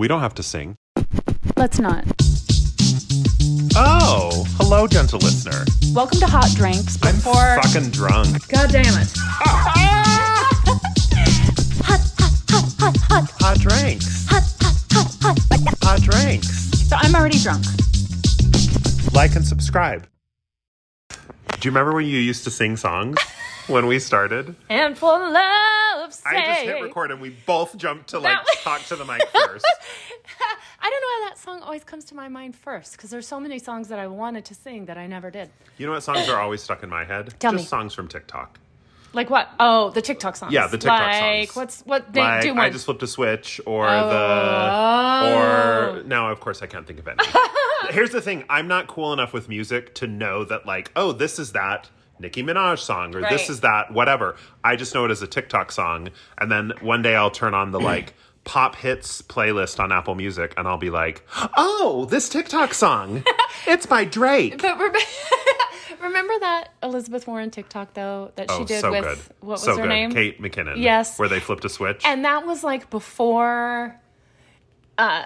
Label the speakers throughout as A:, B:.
A: We don't have to sing.
B: Let's not.
A: Oh, hello, gentle listener.
B: Welcome to Hot Drinks.
A: I'm fucking drunk.
B: God damn it.
A: Hot hot, hot, hot, hot. Hot drinks. Hot, hot, hot, hot. Hot drinks.
B: So I'm already drunk.
A: Like and subscribe. Do you remember when you used to sing songs when we started?
B: And for love's sake.
A: I just hit record and we both jumped to like
B: was-
A: talk to the mic first.
B: I don't know why that song always comes to my mind first because there's so many songs that I wanted to sing that I never did.
A: You know what songs are always stuck in my head?
B: Tell
A: just
B: me.
A: songs from TikTok.
B: Like what? Oh, the TikTok songs.
A: Yeah, the TikTok
B: like,
A: songs.
B: what's what they
A: like
B: do?
A: I just flipped a switch or
B: Oh.
A: the or now of course I can't think of any. Here's the thing, I'm not cool enough with music to know that like, oh, this is that Nicki Minaj song or
B: Right.
A: this is that whatever. I just know it as a TikTok song and then one day I'll turn on the like pop hits playlist on Apple Music and I'll be like, "Oh, this TikTok song. it's by Drake."
B: But rem- remember that Elizabeth Warren TikTok though that she
A: Oh,
B: did
A: so
B: with
A: good.
B: what was
A: so
B: her
A: good.
B: name?
A: Kate McKinnon.
B: Yes.
A: Where they flipped a switch.
B: And that was like before uh,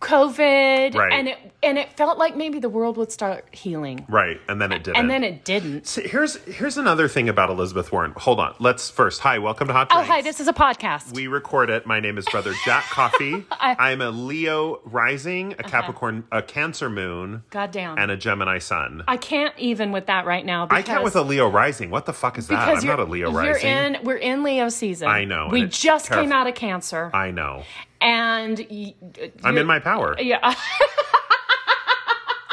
B: COVID,
A: Right.
B: and it and it felt like maybe the world would start healing,
A: right, and then it didn't.
B: and then it didn't.
A: So here's here's another thing about Elizabeth Warren. Hold on. Let's first. Hi, welcome to Hot Drinks.
B: Oh, hi! This is a podcast.
A: we record it. My name is Brother Jack Coffee.
B: I- Uh-huh.
A: I'm a Leo rising, a Capricorn, a Cancer moon,
B: Goddamn!
A: and a Gemini sun.
B: I can't even with that right now.
A: I can't with a Leo rising. What the fuck is that? I'm not a Leo
B: you're
A: rising.
B: in. We're in Leo season.
A: I know,
B: We just came out of Cancer,
A: I know.
B: And y-
A: I'm in my power.
B: Yeah,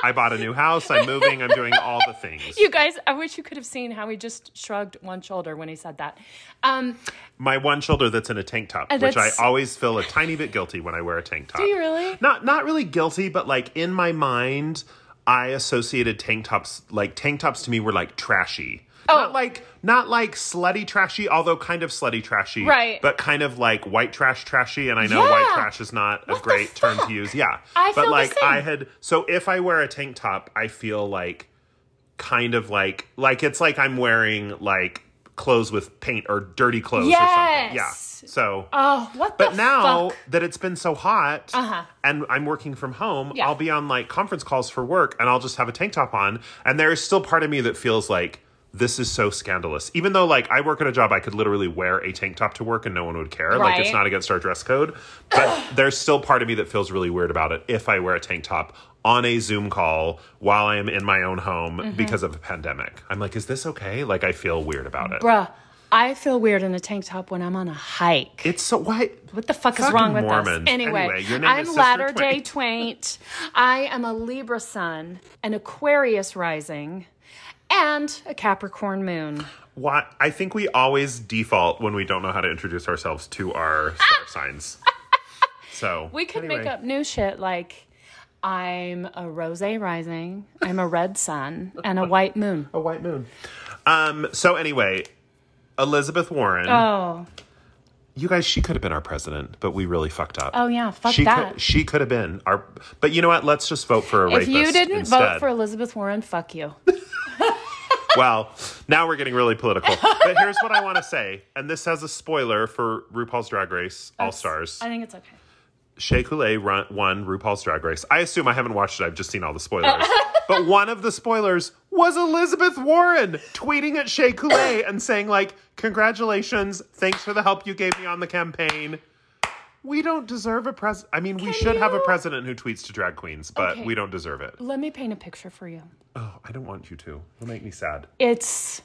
A: I bought a new house. I'm moving. I'm doing all the things.
B: you guys. I wish you could have seen how he just shrugged one shoulder when he said that. Um,
A: my one shoulder that's in a tank top,
B: And
A: which I always feel a tiny bit guilty when I wear a tank top.
B: do you really?
A: Not not really guilty, but like in my mind, I associated tank tops like tank tops to me were like trashy.
B: Oh.
A: Not like not like slutty trashy, although kind of slutty trashy.
B: Right.
A: But kind of like white trash trashy, and I know
B: Yeah.
A: white trash is not a
B: What the
A: great term to use. Yeah.
B: I
A: but
B: feel the
A: like. I had so if I wear a tank top, I feel like kind of like like it's like I'm wearing like clothes with paint or dirty clothes or something. Yeah. So
B: Oh, what
A: but now
B: fuck?
A: that it's been so hot
B: Uh-huh.
A: and I'm working from home,
B: Yeah.
A: I'll be on like conference calls for work and I'll just have a tank top on. And there is still part of me that feels like this is so scandalous. Even though like I work at a job I could literally wear a tank top to work and no one would care. Like it's not against our dress code. But there's still part of me that feels really weird about it if I wear a tank top on a Zoom call while I am in my own home
B: Mm-hmm.
A: because of a pandemic. I'm like, is this okay? Like I feel weird about it.
B: Bruh, I feel weird in a tank top when I'm on a hike.
A: It's so what?
B: What the fuck is wrong with
A: Mormons.
B: us? Anyway,
A: Anyway, your name
B: I'm Latter Day
A: Twain.
B: Twaint. I am a Libra sun, an Aquarius rising, and a Capricorn moon.
A: Why? I think we always default when we don't know how to introduce ourselves to our star signs. So
B: We could make up new shit like I'm a rose rising, I'm a red sun, and a white moon.
A: a white moon. Um. So anyway, Elizabeth Warren.
B: Oh,
A: You guys, she could have been our president, but we really fucked up.
B: oh yeah, fuck
A: she
B: that.
A: could. She could have been our. But you know what? Let's just vote for a
B: if
A: rapist
B: you didn't
A: instead.
B: vote for Elizabeth Warren, fuck you.
A: well, now we're getting really political. But here's what I want to say, and this has a spoiler for RuPaul's Drag Race All Stars.
B: I think it's okay.
A: Shea Coulee run, won RuPaul's Drag Race. I assume I haven't watched it. I've just seen all the spoilers. but one of the spoilers was Elizabeth Warren tweeting at Shea Coulee and saying like, "Congratulations, thanks for the help you gave me on the campaign." We don't deserve a pres. I mean, we
B: Can
A: should have a president who tweets to drag queens, but
B: Okay.
A: we don't deserve it.
B: Let me paint a picture for you.
A: Oh, I don't want you to. It'll make me sad.
B: it's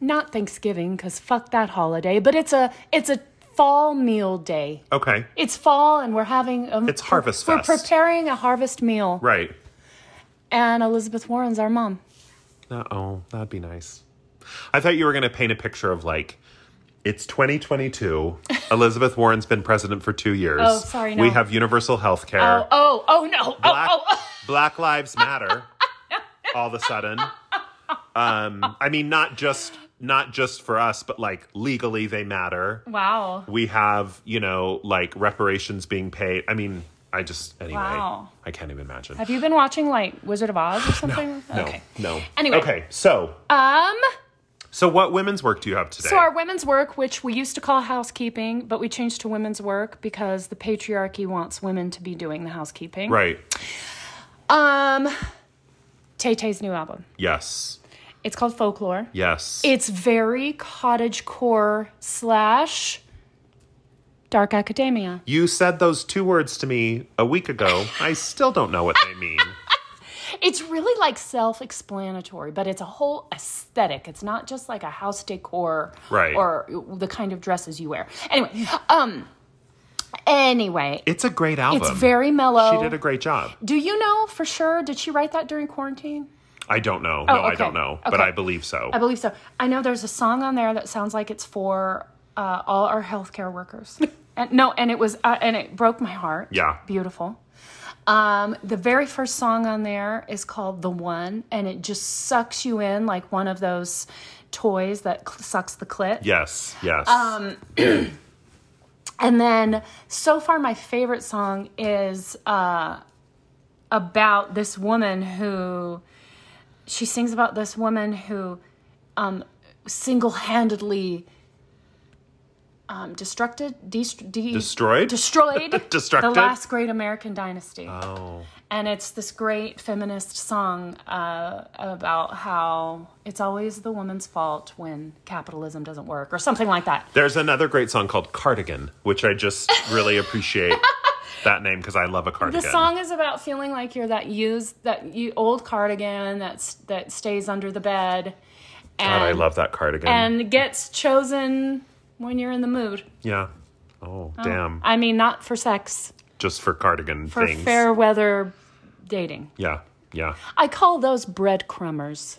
B: not Thanksgiving because fuck that holiday, but it's a it's a fall meal day.
A: Okay,
B: It's fall and we're having um,
A: It's Harvest
B: We're
A: Fest.
B: preparing a harvest meal,
A: right.
B: and Elizabeth Warren's our mom.
A: Uh, oh, that'd be nice. I thought you were going to paint a picture of like, it's 2022. Elizabeth Warren's been president for two years.
B: Oh, sorry,
A: We have universal health care.
B: Oh oh oh no!
A: Black,
B: Oh oh.
A: Black Lives Matter. all of a sudden. Um, I mean, not just not just for us, but like legally they matter.
B: Wow.
A: We have, you know, like reparations being paid. I mean, I just anyway.
B: Wow.
A: I can't even imagine.
B: Have you been watching like Wizard of Oz or something?
A: no,
B: Okay.
A: no.
B: Anyway.
A: Okay, so
B: Um.
A: So, what women's work do you have today?
B: So our women's work, which we used to call housekeeping, but we changed to women's work because the patriarchy wants women to be doing the housekeeping.
A: right.
B: Um, Tay Tay's new album.
A: Yes.
B: It's called Folklore.
A: Yes.
B: It's very cottage core slash dark academia.
A: you said those two words to me a week ago. I still don't know what they mean.
B: It's really like self-explanatory, but it's a whole aesthetic. It's not just like a house decor
A: Right.
B: or the kind of dresses you wear. Anyway, um anyway,
A: It's a great album.
B: it's very mellow.
A: She did a great job.
B: Do you know for sure? Did she write that during quarantine?
A: I don't know. no, I
B: Oh,
A: don't know, but
B: Okay.
A: I believe so.
B: I believe so. I know there's a song on there that sounds like it's for uh, all our healthcare workers. and no, and it was, uh, and it broke my heart.
A: Yeah.
B: beautiful. Um, the very first song on there is called "The One," and it just sucks you in like one of those toys that cl- sucks the clit.
A: yes. Yes.
B: Um, And then, so far, my favorite song is uh, about this woman who she sings about this woman who um, single-handedly um, destructed, dest- de-
A: Destroyed?
B: destroyed
A: Destructed?
B: the last great American dynasty.
A: oh.
B: And it's this great feminist song uh, about how it's always the woman's fault when capitalism doesn't work, or something like that.
A: There's another great song called Cardigan, which I just really appreciate that name because I love a cardigan.
B: The song is about feeling like you're that used, that you, old cardigan that's that stays under the bed, and
A: God, I love that cardigan.
B: and gets chosen when you're in the mood.
A: yeah. Oh, oh, damn.
B: I mean, not for sex,
A: Just for cardigan
B: for
A: things.
B: fair weather dating.
A: Yeah. Yeah.
B: I call those breadcrumbers.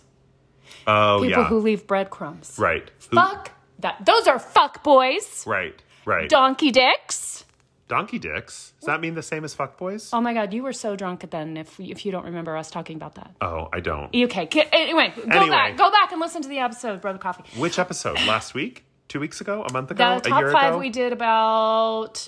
A: Oh,
B: People
A: yeah.
B: who leave breadcrumbs.
A: right. Who-
B: Fuck that. Those are fuck boys.
A: Right. Right.
B: Donkey dicks.
A: Donkey dicks. Does that mean the same as fuck boys?
B: Oh my god, you were so drunk then. If if you don't remember us talking about that.
A: Oh, I don't.
B: Okay. Anyway, go
A: Anyway.
B: back. Go back and listen to the episode, of Brother Coffee.
A: Which episode? Last week? Two weeks ago? A month ago?
B: The
A: a
B: top
A: year
B: five
A: ago?
B: we did about.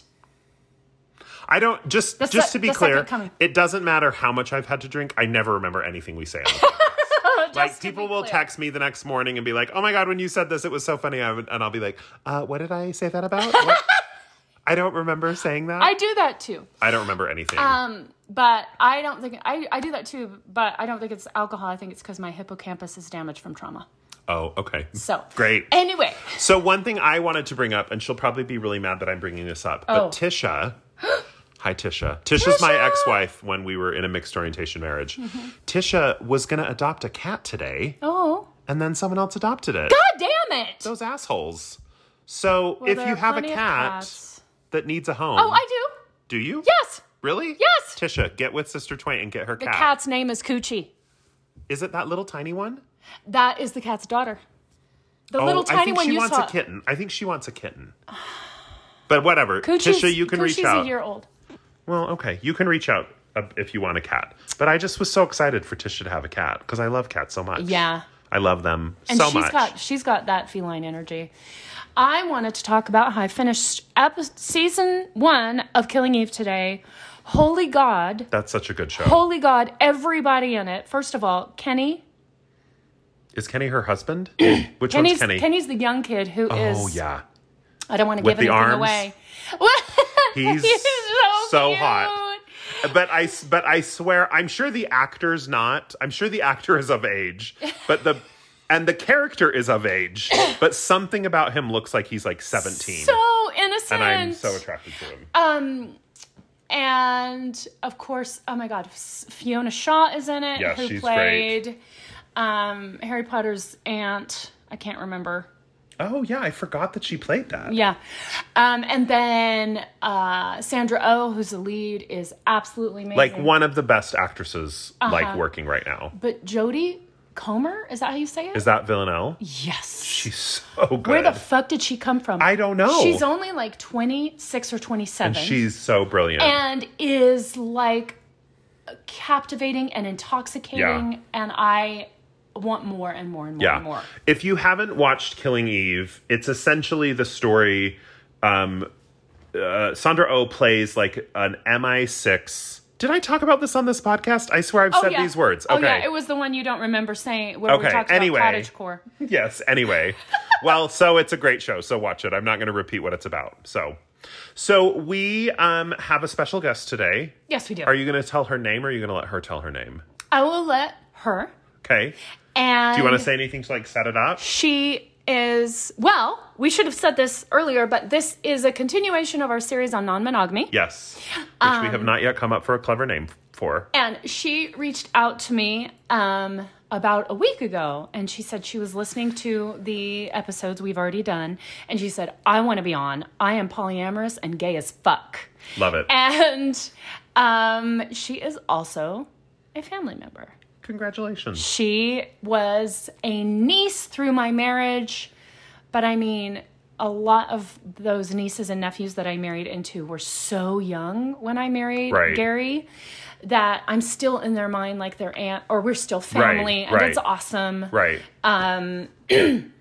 A: I don't just
B: The
A: just to be clear, it doesn't matter how much I've had to drink. I never remember anything we say on the podcast. like people will text me the next morning and be like, "Oh my god, when you said this, it was so funny," I would, and I'll be like, uh, "What did I say that about?" I don't remember saying that.
B: I
A: I,
B: do that too.
A: I don't remember anything.
B: Um, but I don't think I, I do that too. But I don't think it's alcohol. I think it's because my hippocampus is damaged from trauma.
A: Oh, okay.
B: So
A: Great.
B: Anyway,
A: So one thing I wanted to bring up, and she'll probably be really mad that I'm bringing this up,
B: Oh.
A: but Tisha. Hi, Tisha. Tisha's my ex-wife when we were in a mixed orientation marriage. Mm-hmm. Tisha was going to adopt a cat today,
B: oh
A: and then someone else adopted it.
B: god damn it!
A: Those assholes. So
B: Well,
A: if you have a cat that needs a home,
B: Oh, I do.
A: do you?
B: Yes,
A: Really?
B: Yes.
A: Tisha, get with Sister Twain and get her
B: the
A: cat.
B: The cat's name is Coochie.
A: Is it that little tiny one?
B: That is the cat's daughter. The little
A: oh, I
B: tiny
A: think
B: one
A: she
B: you
A: wants
B: saw.
A: a kitten. I think she wants a kitten. But whatever.
B: Coochie's,
A: Tisha, you can
B: Coochie's
A: reach out.
B: She's a year old.
A: Well, okay, you can reach out if you want a cat. But I just was so excited for Tisha to have a cat because I love cats so much.
B: Yeah.
A: I love them
B: and
A: so
B: she's
A: much.
B: got she's got that feline energy. I wanted to talk about how I finished epi- season one of Killing Eve today. Holy God,
A: That's such a good show.
B: holy God, everybody in it. First of all, Kenny.
A: Is Kenny her husband? Which one's Kenny?
B: Kenny's the young kid who is.
A: oh yeah,
B: I don't want to
A: With
B: give
A: the
B: anything
A: arms?
B: away.
A: He's
B: so,
A: so
B: cute.
A: hot. but I but I swear I'm sure the actor's not. I'm sure the actor is of age, but the and the character is of age, but something about him looks like he's like 17.
B: So innocent.
A: and I'm so attracted to him.
B: Um, and of course, oh my God, Fiona Shaw is in it.
A: Yeah,
B: who
A: she's
B: played um, Harry Potter's aunt. I can't remember.
A: oh yeah, I forgot that she played that.
B: Yeah, um, and then uh, Sandra Oh, who's the lead, is absolutely amazing.
A: Like one of the best actresses
B: Uh-huh.
A: like working right now.
B: but Jodie Comer is that how you say it?
A: Is that Villanelle?
B: yes.
A: She's so good.
B: Where the fuck did she come from?
A: I don't know.
B: She's only like twenty six or twenty seven.
A: she's so brilliant.
B: and is like captivating and intoxicating
A: Yeah.
B: and i want more and more and more
A: yeah.
B: and more
A: If you haven't watched Killing Eve, it's essentially the story. Um, uh, Sandra O oh plays like an MI6 Did I talk about this on this podcast? I swear I've
B: Oh,
A: said
B: yeah.
A: these words.
B: Oh yeah, it was the one you don't remember saying where we
A: Okay,
B: talked
A: anyway.
B: about cottage core.
A: Yes, anyway. well, so it's a great show, so watch it. I'm not going to repeat what it's about. So so we um have a special guest today.
B: Yes, we do.
A: Are you going to tell her name or are you going to let her tell her name?
B: I will let her.
A: Okay.
B: And
A: Do you want to say anything to like set it up?
B: She is well. We should have said this earlier, but this is a continuation of our series on non-monogamy.
A: Yes. Which we
B: Um,
A: have not yet come up for a clever name for.
B: And she reached out to me um, about a week ago, and she said she was listening to the episodes we've already done, and she said, "I want to be on. I am polyamorous and gay as fuck."
A: Love it.
B: And um, she is also a family member.
A: Congratulations.
B: She was a niece through my marriage, but I mean, a lot of those nieces and nephews that I married into were so young when I married
A: Right.
B: Gary that I'm still in their mind like their aunt, or we're still family, and
A: right.
B: it's awesome.
A: Right.
B: Um,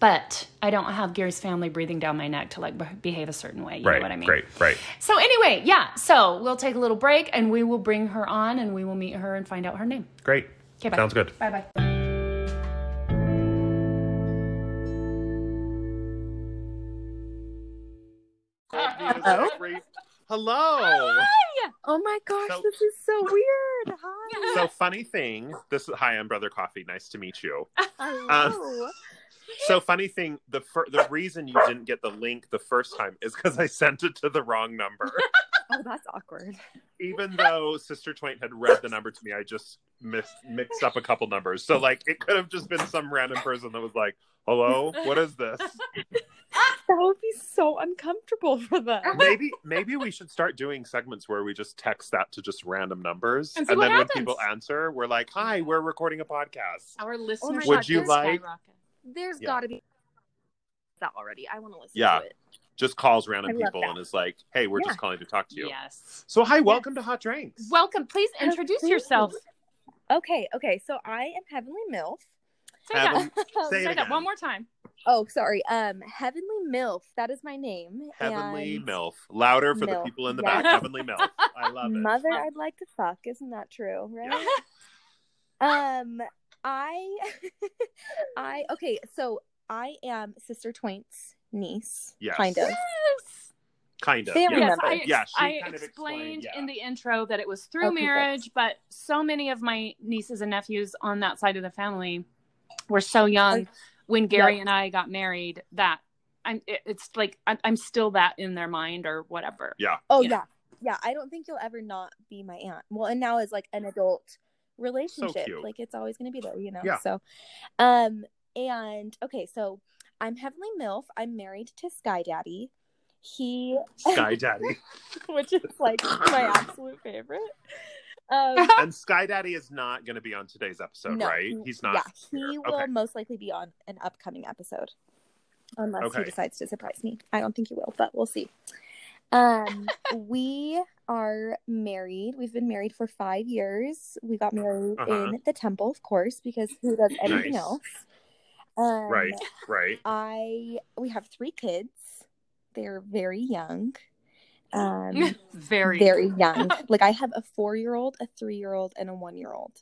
B: But I don't have Gary's family breathing down my neck to like behave a certain way. You
A: right.
B: know what I mean?
A: Great. Right.
B: So anyway, yeah. So we'll take a little break and we will bring her on and we will meet her and find out her name.
A: Great.
B: Okay, bye.
A: Sounds good.
B: Bye bye.
A: Hello.
C: Oh my gosh,
A: So-
C: this is so weird. Hi.
A: So funny thing. This is hi. I'm Brother Coffee. Nice to meet you.
C: Hello.
A: Uh, So funny thing. The fir- the reason you didn't get the link the first time is because I sent it to the wrong number.
C: oh, that's awkward.
A: Even though Sister Twain had read the number to me, I just mixed mixed up a couple numbers. So like it could have just been some random person that was like, "Hello, what is this?"
C: That would be so uncomfortable for them.
A: Maybe maybe we should start doing segments where we just text that to just random numbers,
B: And
A: and then
B: happens.
A: when people answer, we're like, "Hi, we're recording a podcast."
B: Our
C: Oh
B: listeners
C: my
A: Would you like-
C: There's
A: Yeah.
C: got to be that already. I want to listen
A: Yeah.
C: to it.
A: Just calls random
C: I
A: people
C: that.
A: and is like, "Hey, we're
C: Yeah.
A: just calling to talk to you."
B: Yes.
A: So hi, welcome to Hot Drinks.
B: Welcome. Please introduce yourself.
C: Okay, okay. So I am Heavenly MILF.
B: Say
A: Heaven-
B: that.
A: say it
B: Say that one more time.
C: Oh, sorry. Um, Heavenly MILF. That is my name.
A: Heavenly
C: and
A: MILF. Louder for the people in the
C: Yes.
A: back. Heavenly MILF. I love it.
C: Mother, I'd like to fuck. Isn't that true? Right? Um, I, I okay. So I am Sister Twain's niece,
A: Yes.
C: kind of.
B: Yes.
A: Kind of.
C: Family
A: yeah.
C: member.
B: I, ex-
A: Yeah, she
B: I
A: kind of
B: explained
A: explained, yeah.
B: in the intro that it was through
C: Okay,
B: marriage, but so many of my nieces and nephews on that side of the family were so young
C: Okay.
B: when Gary
C: Yep.
B: and I got married that I'm. it- It's like I'm, I'm still that in their mind or whatever.
A: Yeah.
C: Oh
B: Yeah.
C: yeah. yeah, I don't think you'll ever not be my aunt. Well, and now as like an adult relationship,
A: cute.
C: like it's always going to be there, you know.
A: Yeah.
C: So, um, and okay, so I'm Heavenly Milf. I'm married to Sky Daddy. He,
A: Sky Daddy.
C: which is like my absolute favorite. Um,
A: and Sky Daddy is not going to be on today's episode,
C: no,
A: right? He's not.
C: Yeah, he
A: here.
C: will
A: Okay.
C: most likely be on an upcoming episode, unless
A: Okay.
C: he decides to surprise me. I don't think he will, but we'll see. Um, we are married. We've been married for five years. We got married
A: Uh-huh.
C: in the temple, of course, because who does anything
A: Nice.
C: else? Um,
A: Right. Right.
C: I we have three kids. They're very young. Um,
B: Very.
C: very young. Like I have a four-year-old, a three-year-old, and a one-year-old.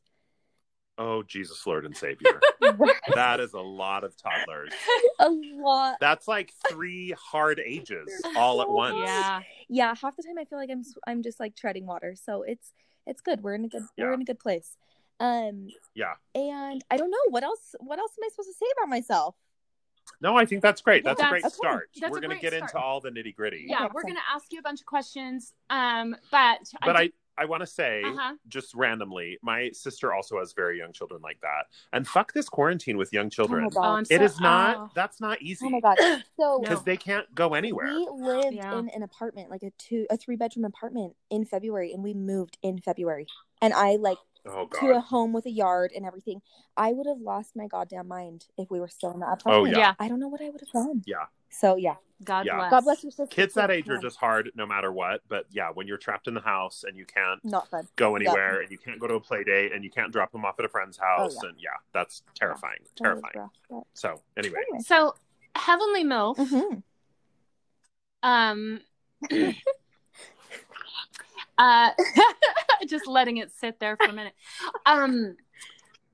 A: Oh, Jesus, Lord and Savior. that is a lot of toddlers.
C: a lot.
A: That's like three hard ages all at once.
B: Yeah.
C: Yeah, half the time I feel like I'm I'm just like treading water. So it's it's good. We're in a good we're in a good place. Um
A: Yeah.
C: and I don't know what else what else am I supposed to say about myself?
A: No, I think that's great. That's, a
B: That's-
A: great
C: okay.
A: start.
B: That's
A: We're going to
B: great
A: get into all the nitty gritty.
B: Yeah.
C: Okay,
B: We're
C: so-
B: gonna ask you a bunch of questions. Um, but
A: But
B: I.
A: I, I want to say,
B: uh-huh.
A: just randomly, my sister also has very young children like that. And fuck this quarantine with young children.
C: Oh
B: Oh,
C: my
B: I'm
A: it
B: so-
A: is not,
B: oh.
A: that's not easy.
C: Oh my god. So
A: Because
B: No.
A: they can't go anywhere.
C: we lived
B: Yeah.
C: in an apartment, like a two a three bedroom apartment in February and we moved in February. And I like
A: oh,
C: to a home with a yard and everything. I would have lost my goddamn mind if we were still in that
A: Oh,
C: apartment.
A: yeah.
B: Yeah.
C: I don't know what I would have done.
A: Yeah.
C: So yeah.
B: God
A: Yeah.
B: bless.
C: God bless your sister.
A: Kids that age are just hard no matter what. But yeah, when you're trapped in the house and you can't
C: not fun.
A: go anywhere and you can't go to a play date and you can't drop them off at a friend's house.
C: Oh, yeah.
A: And yeah, that's terrifying.
C: That
A: Terrifying.
C: rough,
A: So, anyway.
C: Anyway.
B: So, Heavenly MILF.
C: Mhm.
B: Um. uh, just letting it sit there for a minute. Um,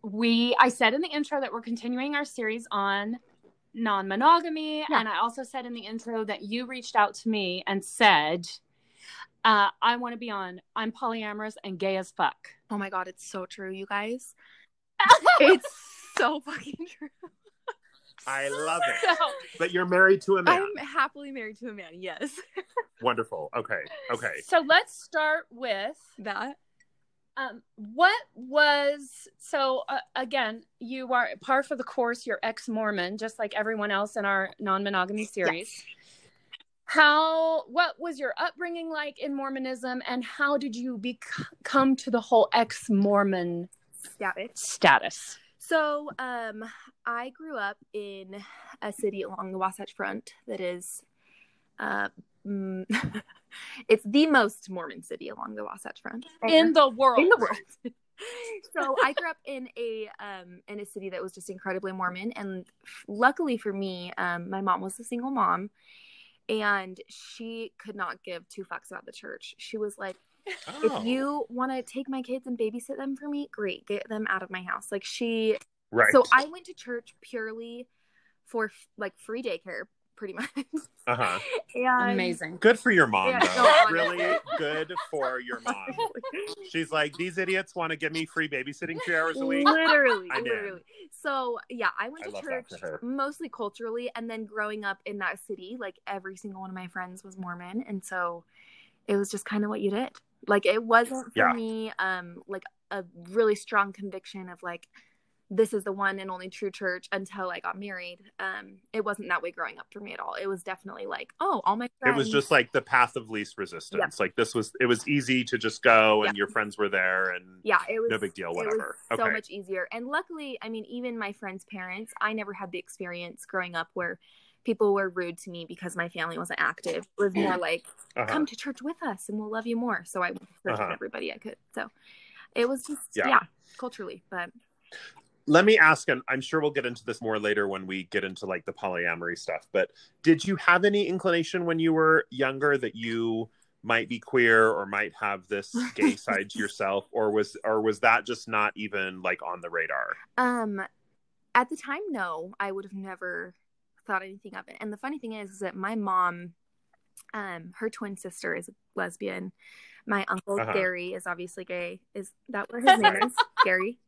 B: we, I said in the intro that we're continuing our series on non-monogamy,
C: Yeah.
B: and I also said in the intro that you reached out to me and said, uh, "I want to be on. I'm polyamorous and gay as fuck."
C: Oh my god, it's so true, you guys. It's so fucking true.
A: I love it.
B: So,
A: But you're married to a man.
C: I'm happily married to a man. Yes,
A: Wonderful. Okay. Okay.
B: so let's start with
C: that.
B: um, what was so uh, again you are par for the course you're ex-mormon just like everyone else in our non-monogamy series how what was your upbringing like in mormonism and how did you bec- come to the whole ex-mormon
C: Status.
B: status
C: So, um, I grew up in a city along the Wasatch Front that is, uh, mm, it's the most Mormon city along the Wasatch Front
B: in the world
C: in the world. so I grew up in a um in a city that was just incredibly Mormon, and luckily for me, um, my mom was a single mom, and she could not give two fucks about the church. She was like,
A: Oh.
C: if you want to take my kids and babysit them for me, great, get them out of my house. Like she
A: right.
C: so I went to church purely for like free daycare, pretty much.
A: uh huh.
B: amazing
A: Good for your mom,
C: Yeah,
A: though.
C: no,
A: really good for your mom. She's like, these idiots want to give me free babysitting three hours a week.
C: literally,
A: I'm in.
C: So yeah, I went
A: I
C: to
A: love
C: church mostly culturally, and then growing up in that city, like every single one of my friends was Mormon, and so it was just kind of what you did. Like it wasn't for
A: Yeah.
C: me, um, like a really strong conviction of like this is the one and only true church until I got married. Um, it wasn't that way growing up for me at all. It was definitely like, oh, all my friends.
A: It was just like the path of least resistance. Like this was, it was easy to just go, and
C: Yeah.
A: your friends were there, and
C: yeah it was
A: No big deal,
C: it was
A: whatever.
C: so much easier and luckily i mean even my friends parents i never had the experience growing up where people were rude to me because my family wasn't active it was more like
A: uh-huh.
C: come to church with us and we'll love you more so i went to church
A: Uh-huh.
C: with everybody i could so it was just
A: Yeah.
C: yeah, culturally but
A: let me ask and i'm sure we'll get into this more later when we get into like the polyamory stuff but did you have any inclination when you were younger that you might be queer or might have this gay side to yourself or was or was that just not even like on the radar?
C: Um at the time no. I would have never thought anything of it. And the funny thing is, is that my mom um her twin sister is a lesbian. My uncle
A: Uh-huh.
C: gary is obviously gay. Is that what his name is? Gary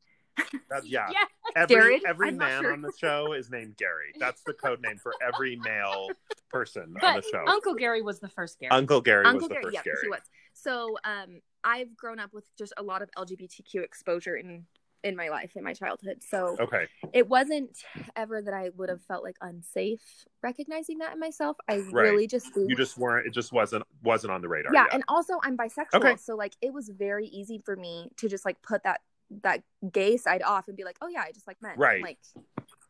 A: That- yeah
B: Yeah.
A: every every
C: I'm
A: man
C: sure.
A: on the show is named gary that's the code name for every male person on the show
B: uncle gary was the first gary
A: uncle gary
C: Uncle
A: was the
C: Gary,
A: first
C: yeah,
A: gary
C: he was. So, um, I've grown up with just a lot of LGBTQ exposure in in my life, in my childhood. So
A: okay
C: it wasn't ever that I would have felt like unsafe recognizing that in myself. I
A: Right.
C: really just
A: you just weren't it just wasn't wasn't on the radar
C: yeah,
A: yet.
C: and also I'm bisexual,
A: Okay.
C: so like it was very easy for me to just like put that that gay side off and be like, oh yeah, I just like men,
A: Right.
C: Like,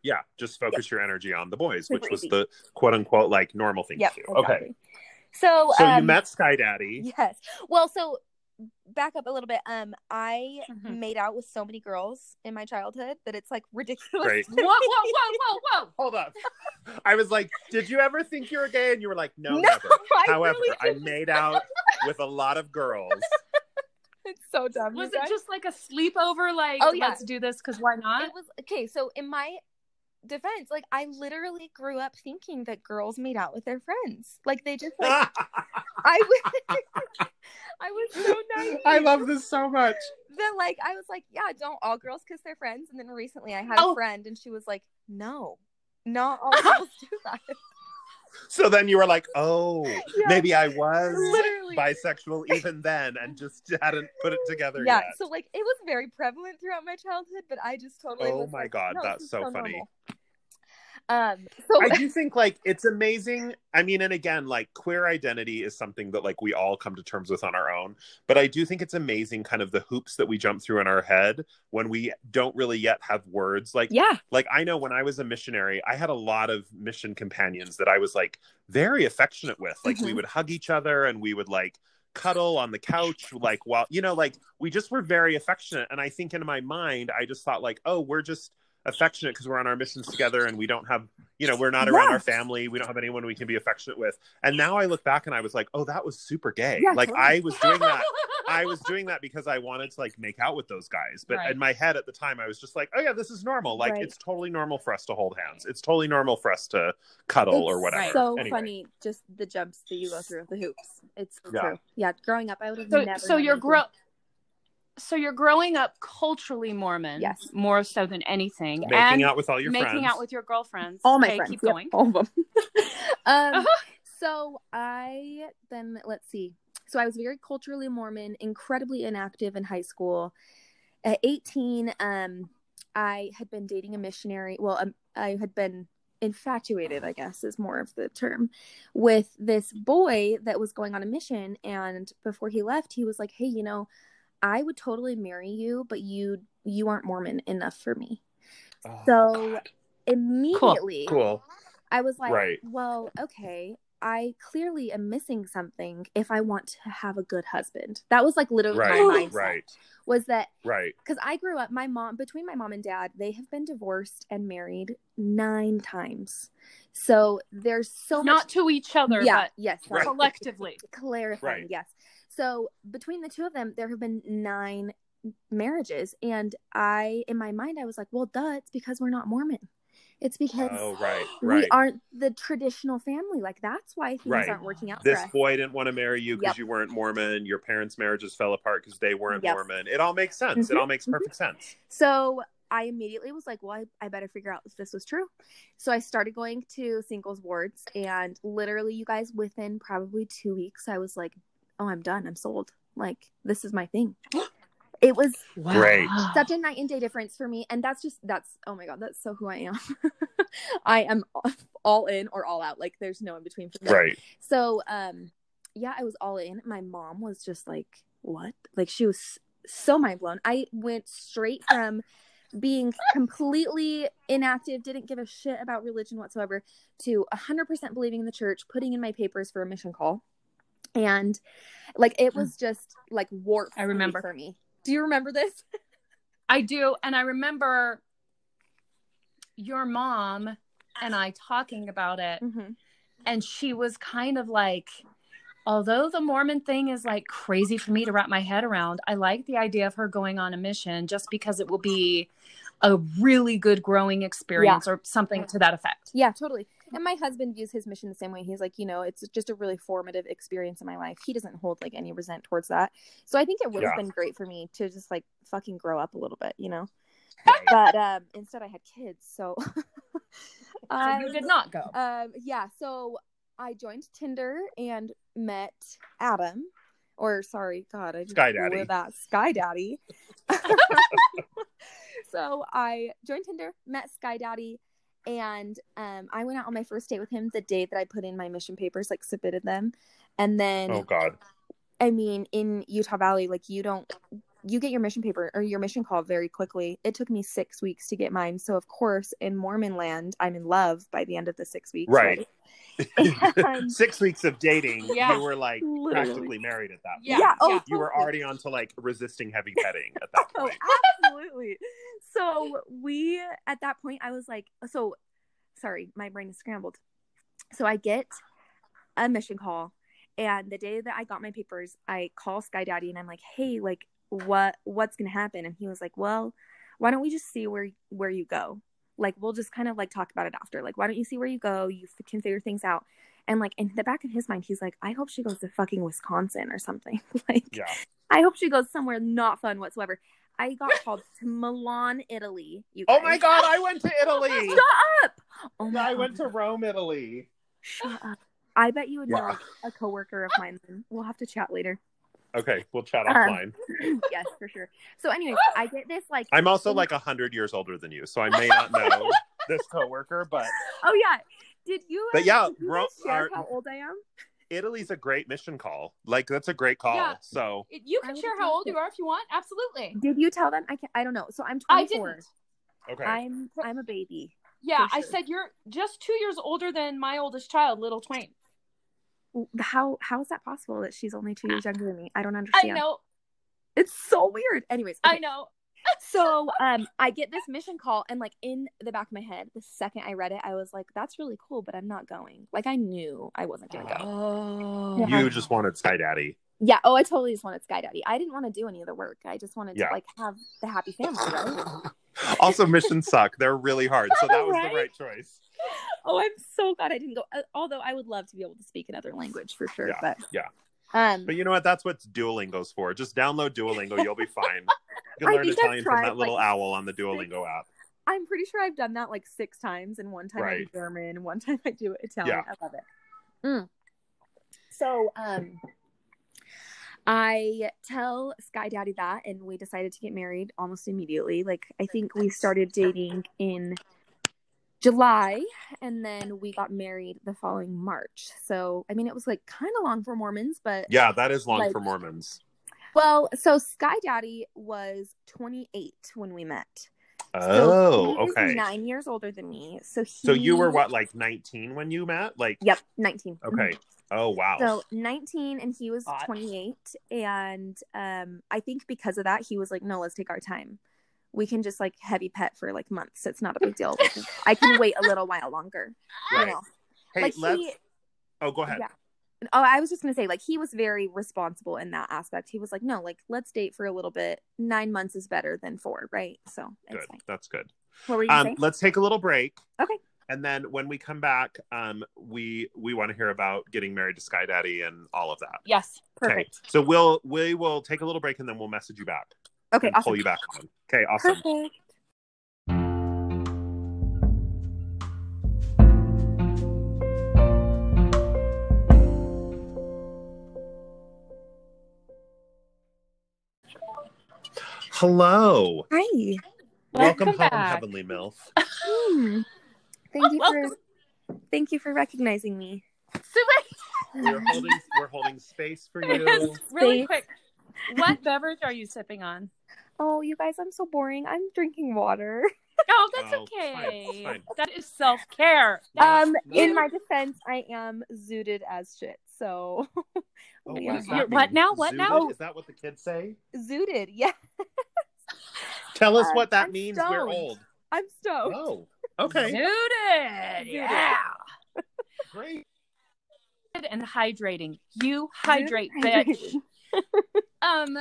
A: yeah just focus your energy on the boys
C: Super
A: which was
C: easy.
A: the quote unquote like normal thing
C: yep,
A: to do okay
C: exactly. So,
A: so you
C: um,
A: met sky daddy
C: Yes. Well, so back up a little bit. Um, I
B: Mhm.
C: made out with so many girls in my childhood that it's like ridiculous.
A: Great.
B: whoa whoa whoa whoa whoa
A: hold up i was like did you ever think you were gay and you were like no,
C: No,
A: never
C: I
A: however
C: really
A: i made out with a lot of girls
C: It's so dumb.
B: was it
C: guys.
B: just like a sleepover like
C: Oh, yeah.
B: let's do this because why not
C: It was okay. So in my defense, like I literally grew up thinking that girls made out with their friends. Like they just like I was. I was so naive.
A: i love this so much
C: that like I was like, yeah, don't all girls kiss their friends? And then recently I had
B: Oh.
C: a friend and she was like, no, not all girls do that.
A: so then you were like oh
C: Yeah.
A: maybe i was
C: Literally.
A: Bisexual even then and just hadn't put it together
C: yeah
A: yet
C: so like it was very prevalent throughout my childhood but i just totally
A: Oh my
C: like,
A: God,
C: no,
A: that's so funny.
C: normal. Um so
A: I do think like it's amazing. I mean, and again, like queer identity is something that like we all come to terms with on our own. But I do think it's amazing kind of the hoops that we jump through in our head when we don't really yet have words. Like
C: yeah
A: like I know when I was a missionary, I had a lot of mission companions that I was like very affectionate with. Like we
C: Mhm.
A: would hug each other and we would like cuddle on the couch like while you know like we just were very affectionate and I think in my mind I just thought like oh we're just affectionate because we're on our missions together and we don't have you know we're not around
C: Yeah.
A: our family we don't have anyone we can be affectionate with and now I look back and I was like oh that was super gay
C: Yeah,
A: like
C: totally.
A: I was doing that I was doing that because I wanted to like make out with those guys. But
B: Right.
A: in my head at the time, I was just like, oh yeah, this is normal. Like
C: Right.
A: it's totally normal for us to hold hands. It's totally normal for us to cuddle or whatever.
C: So
A: Anyway.
C: funny, just the jumps that you go through, the hoops. It's so
A: Yeah.
C: true. Yeah, growing up, I would have
B: So,
C: never.
B: so
C: done
B: you're
C: anything.
B: Grow. So you're growing up culturally Mormon,
C: Yes.
B: more so than anything,
A: Making
B: and
A: out with all your friends,
B: making
A: friends.
B: out with your girlfriends.
C: all my
B: Okay,
C: friends.
B: Keep
C: yep,
B: going.
C: all of them. um,
B: Uh-huh.
C: so I then let's see. So I was very culturally Mormon, incredibly inactive in high school. At 18, um, I had been dating a missionary. Well, um, I had been infatuated, I guess is more of the term, with this boy that was going on a mission. And before he left, he was like, "Hey, you know, I would totally marry you, but you you aren't Mormon enough for me."
A: Oh,
C: So
A: God.
C: immediately,
A: cool.
C: I was like,
A: Right.
C: well, okay. I clearly am missing something if I want to have a good husband. That was like literally my
A: Right.
C: mindset.
A: Right.
C: Was that
A: Right.
C: because I grew up, my mom, between my mom and dad, they have been divorced and married nine times. So there's so
B: Not
C: much.
B: to each other,
C: Yeah,
B: but
C: yes,
A: Right.
B: collectively.
C: clarifying,
A: Right.
C: yes. So between the two of them, there have been nine marriages. And I, in my mind, I was like, well, duh, it's because we're not Mormon. It's because
A: Oh, right.
C: we aren't the traditional family. Like that's why things
A: Right.
C: aren't working out
A: This
C: for us.
A: boy didn't want to marry you because
C: Yep.
A: you weren't Mormon. Your parents' marriages fell apart because they weren't
C: Yep.
A: Mormon. It all makes sense. It
C: Mhm.
A: all makes perfect sense.
C: So I immediately was like, well, I, I better figure out if this was true. So I started going to singles wards, and literally, you guys, within probably two weeks, I was like, oh, I'm done. I'm sold. Like this is my thing. It was
A: Great.
C: such a night and day difference for me, and that's just that's oh my god, that's so who I am. I am all in or all out. Like there's no in between for me.
A: Right.
C: So, um, yeah, I was all in. My mom was just like, "What?" Like she was so mind blown. I went straight from being completely inactive, didn't give a shit about religion whatsoever, to 100% believing in the church, putting in my papers for a mission call, and like it was just like warp.
B: I remember.
C: for me. Do you remember this?
B: I do, and I remember your mom and I talking about it,
C: Mm-hmm.
B: and she was kind of like, although the Mormon thing is like crazy for me to wrap my head around, I like the idea of her going on a mission just because it will be a really good growing experience or something to that effect.
C: Yeah, totally. And my husband views his mission the same way. He's like, you know, it's just a really formative experience in my life. He doesn't hold like any resent towards that. So I think it would have
A: Yeah.
C: been great for me to just like fucking grow up a little bit, you know.
A: Right.
C: But um instead I had kids, so
B: So
C: I
B: you did not go.
C: um yeah, so I joined Tinder and met Adam. Or sorry, God, I just
A: Sky Daddy.
C: that Sky Daddy. so I joined Tinder, met Sky Daddy, and um, I went out on my first date with him the day that I put in my mission papers, like submitted them, and then
A: Oh God.
C: I mean, in Utah Valley, like you don't you get your mission paper or your mission call very quickly. It took me six weeks to get mine. So of course, in Mormon land, I'm in love by the end of the six weeks.
A: Right.
C: And-
A: Six weeks of dating,
B: Yeah.
A: you were like
C: Literally.
A: practically married at that point.
B: Yeah.
C: Yeah. Oh,
B: yeah.
A: You were already on to like resisting heavy petting at that point.
C: Oh,
A: point.
C: absolutely. So we at that point I was like, so sorry, my brain is scrambled. So I get a mission call and the day that I got my papers, I call Sky Daddy and I'm like, "Hey, like what what's going to happen?" And he was like, "Well, why don't we just see where where you go? Like we'll just kind of like talk about it after. Like why don't you see where you go? You f- can figure things out." And like in the back of his mind, he's like, "I hope she goes to fucking Wisconsin or something." like
A: Yeah.
C: I hope she goes somewhere not fun whatsoever. I got called to Milan, Italy. You
A: Oh
C: guys.
A: my God, I went to Italy.
C: Shut up! Oh my
A: I went to Rome, Italy.
C: Shut up. I bet you would know
A: Yeah.
C: like, a coworker of mine. We'll have to chat later.
A: Okay, we'll chat
C: Um,
A: offline.
C: yes, for sure. So, anyways, I get this like.
A: I'm also like a hundred years older than you, so I may not know this coworker, but
C: Oh yeah. Did you?
A: But yeah,
C: did you
A: Ro-
C: guys share
A: our-
C: how old I am?
A: Italy's a great mission call. Like that's a great call.
B: Yeah.
A: So
B: You can share how old you are if you want. Absolutely.
C: Did you tell them? I can I don't know. So I'm
B: I
C: 24.
B: didn't.
A: okay.
C: I'm I'm a baby.
B: Yeah,
C: For
B: I said you're just two years older than my oldest child, little Twain.
C: How how is that possible that she's only two years younger than me? I don't understand.
B: I know.
C: It's so weird. Anyways,
B: I know.
C: so um i get this mission call and like in the back of my head the second i read it i was like that's really cool but i'm not going like i knew i wasn't gonna go
B: Oh.
C: Yeah.
A: you just wanted Sky Daddy.
C: Yeah. Oh, I totally just wanted Sky Daddy. I didn't want to do any of the work. I just wanted
A: Yeah.
C: to like have the happy family, right?
A: also, missions suck. They're really hard. So that was
C: Right?
A: the right choice.
C: Oh, I'm so glad I didn't go. uh, Although I would love to be able to speak another language for sure.
A: Yeah,
C: but
A: yeah.
C: Um,
A: But you know what? That's what Duolingo's for. Just download Duolingo. You'll be fine. You can learn Italian from that little
C: like,
A: owl on the Duolingo app.
C: I'm pretty sure I've done that like six times, and one time I
A: Right.
C: do German, one time I do Italian.
A: Yeah.
C: I love it. Mm. So, um, I tell Sky Daddy that, and we decided to get married almost immediately. Like, I think we started dating in July, and then we got married the following March. So, I mean, it was like kind of long for Mormons, but
A: Yeah, that is long
C: Like-
A: for Mormons.
C: well, so Sky Daddy was 28 when we met.
A: Oh,
C: So he is
A: okay.
C: nine years older than me. So he,
A: So you were what, like 19 when you met? Like,
C: Yep, 19.
A: okay. Oh, wow.
C: So 19 and he was
B: Hot.
C: 28 and um I think because of that he was like no let's take our time. We can just like heavy pet for like months. It's not a big deal. I can wait a little while longer.
A: Right.
C: You know.
A: hey,
C: like
A: let's.
C: he
A: Oh, go ahead.
C: yeah. Oh, I was just gonna say, like, he was very responsible in that aspect. He was like, no, like, let's date for a little bit. Nine months is better than four, right? So it's
A: Good. That's good.
C: What were you
A: Um, let's take a little break.
C: Okay.
A: And then when we come back, um, we we want to hear about getting married to Sky Daddy and all of that.
B: Yes.
C: Perfect.
A: Okay. So we'll we will take a little break and then we'll message you back
C: Okay,
A: and
C: awesome.
A: pull you back on. Okay, awesome.
C: Perfect.
A: Hello.
C: Hi.
A: Welcome,
B: Welcome
A: home,
B: back.
A: Heavenly MILF.
C: Hmm. Thank you
B: Welcome.
C: for thank you for recognizing me.
A: We're holding we're holding space for you.
B: really quick. What beverage are you sipping on?
C: Oh, you guys, I'm so boring. I'm drinking water.
B: Oh, that's
A: Oh, it's fine,
B: okay.
A: fine.
B: That is self care.
C: Um,
A: no.
C: in my defense, I am zooted as shit. So
A: Oh, what, does
B: You're-
A: that
B: what
A: mean?
B: now? What now?
A: Is that what the kids say?
C: zooted, yeah.
A: Tell us
C: Uh,
A: what that
C: I'm
A: means. We're old.
C: I'm stoked.
A: Oh, okay,
B: Zooted. Yeah.
A: great.
B: And hydrating. You hydrate, bitch. Um.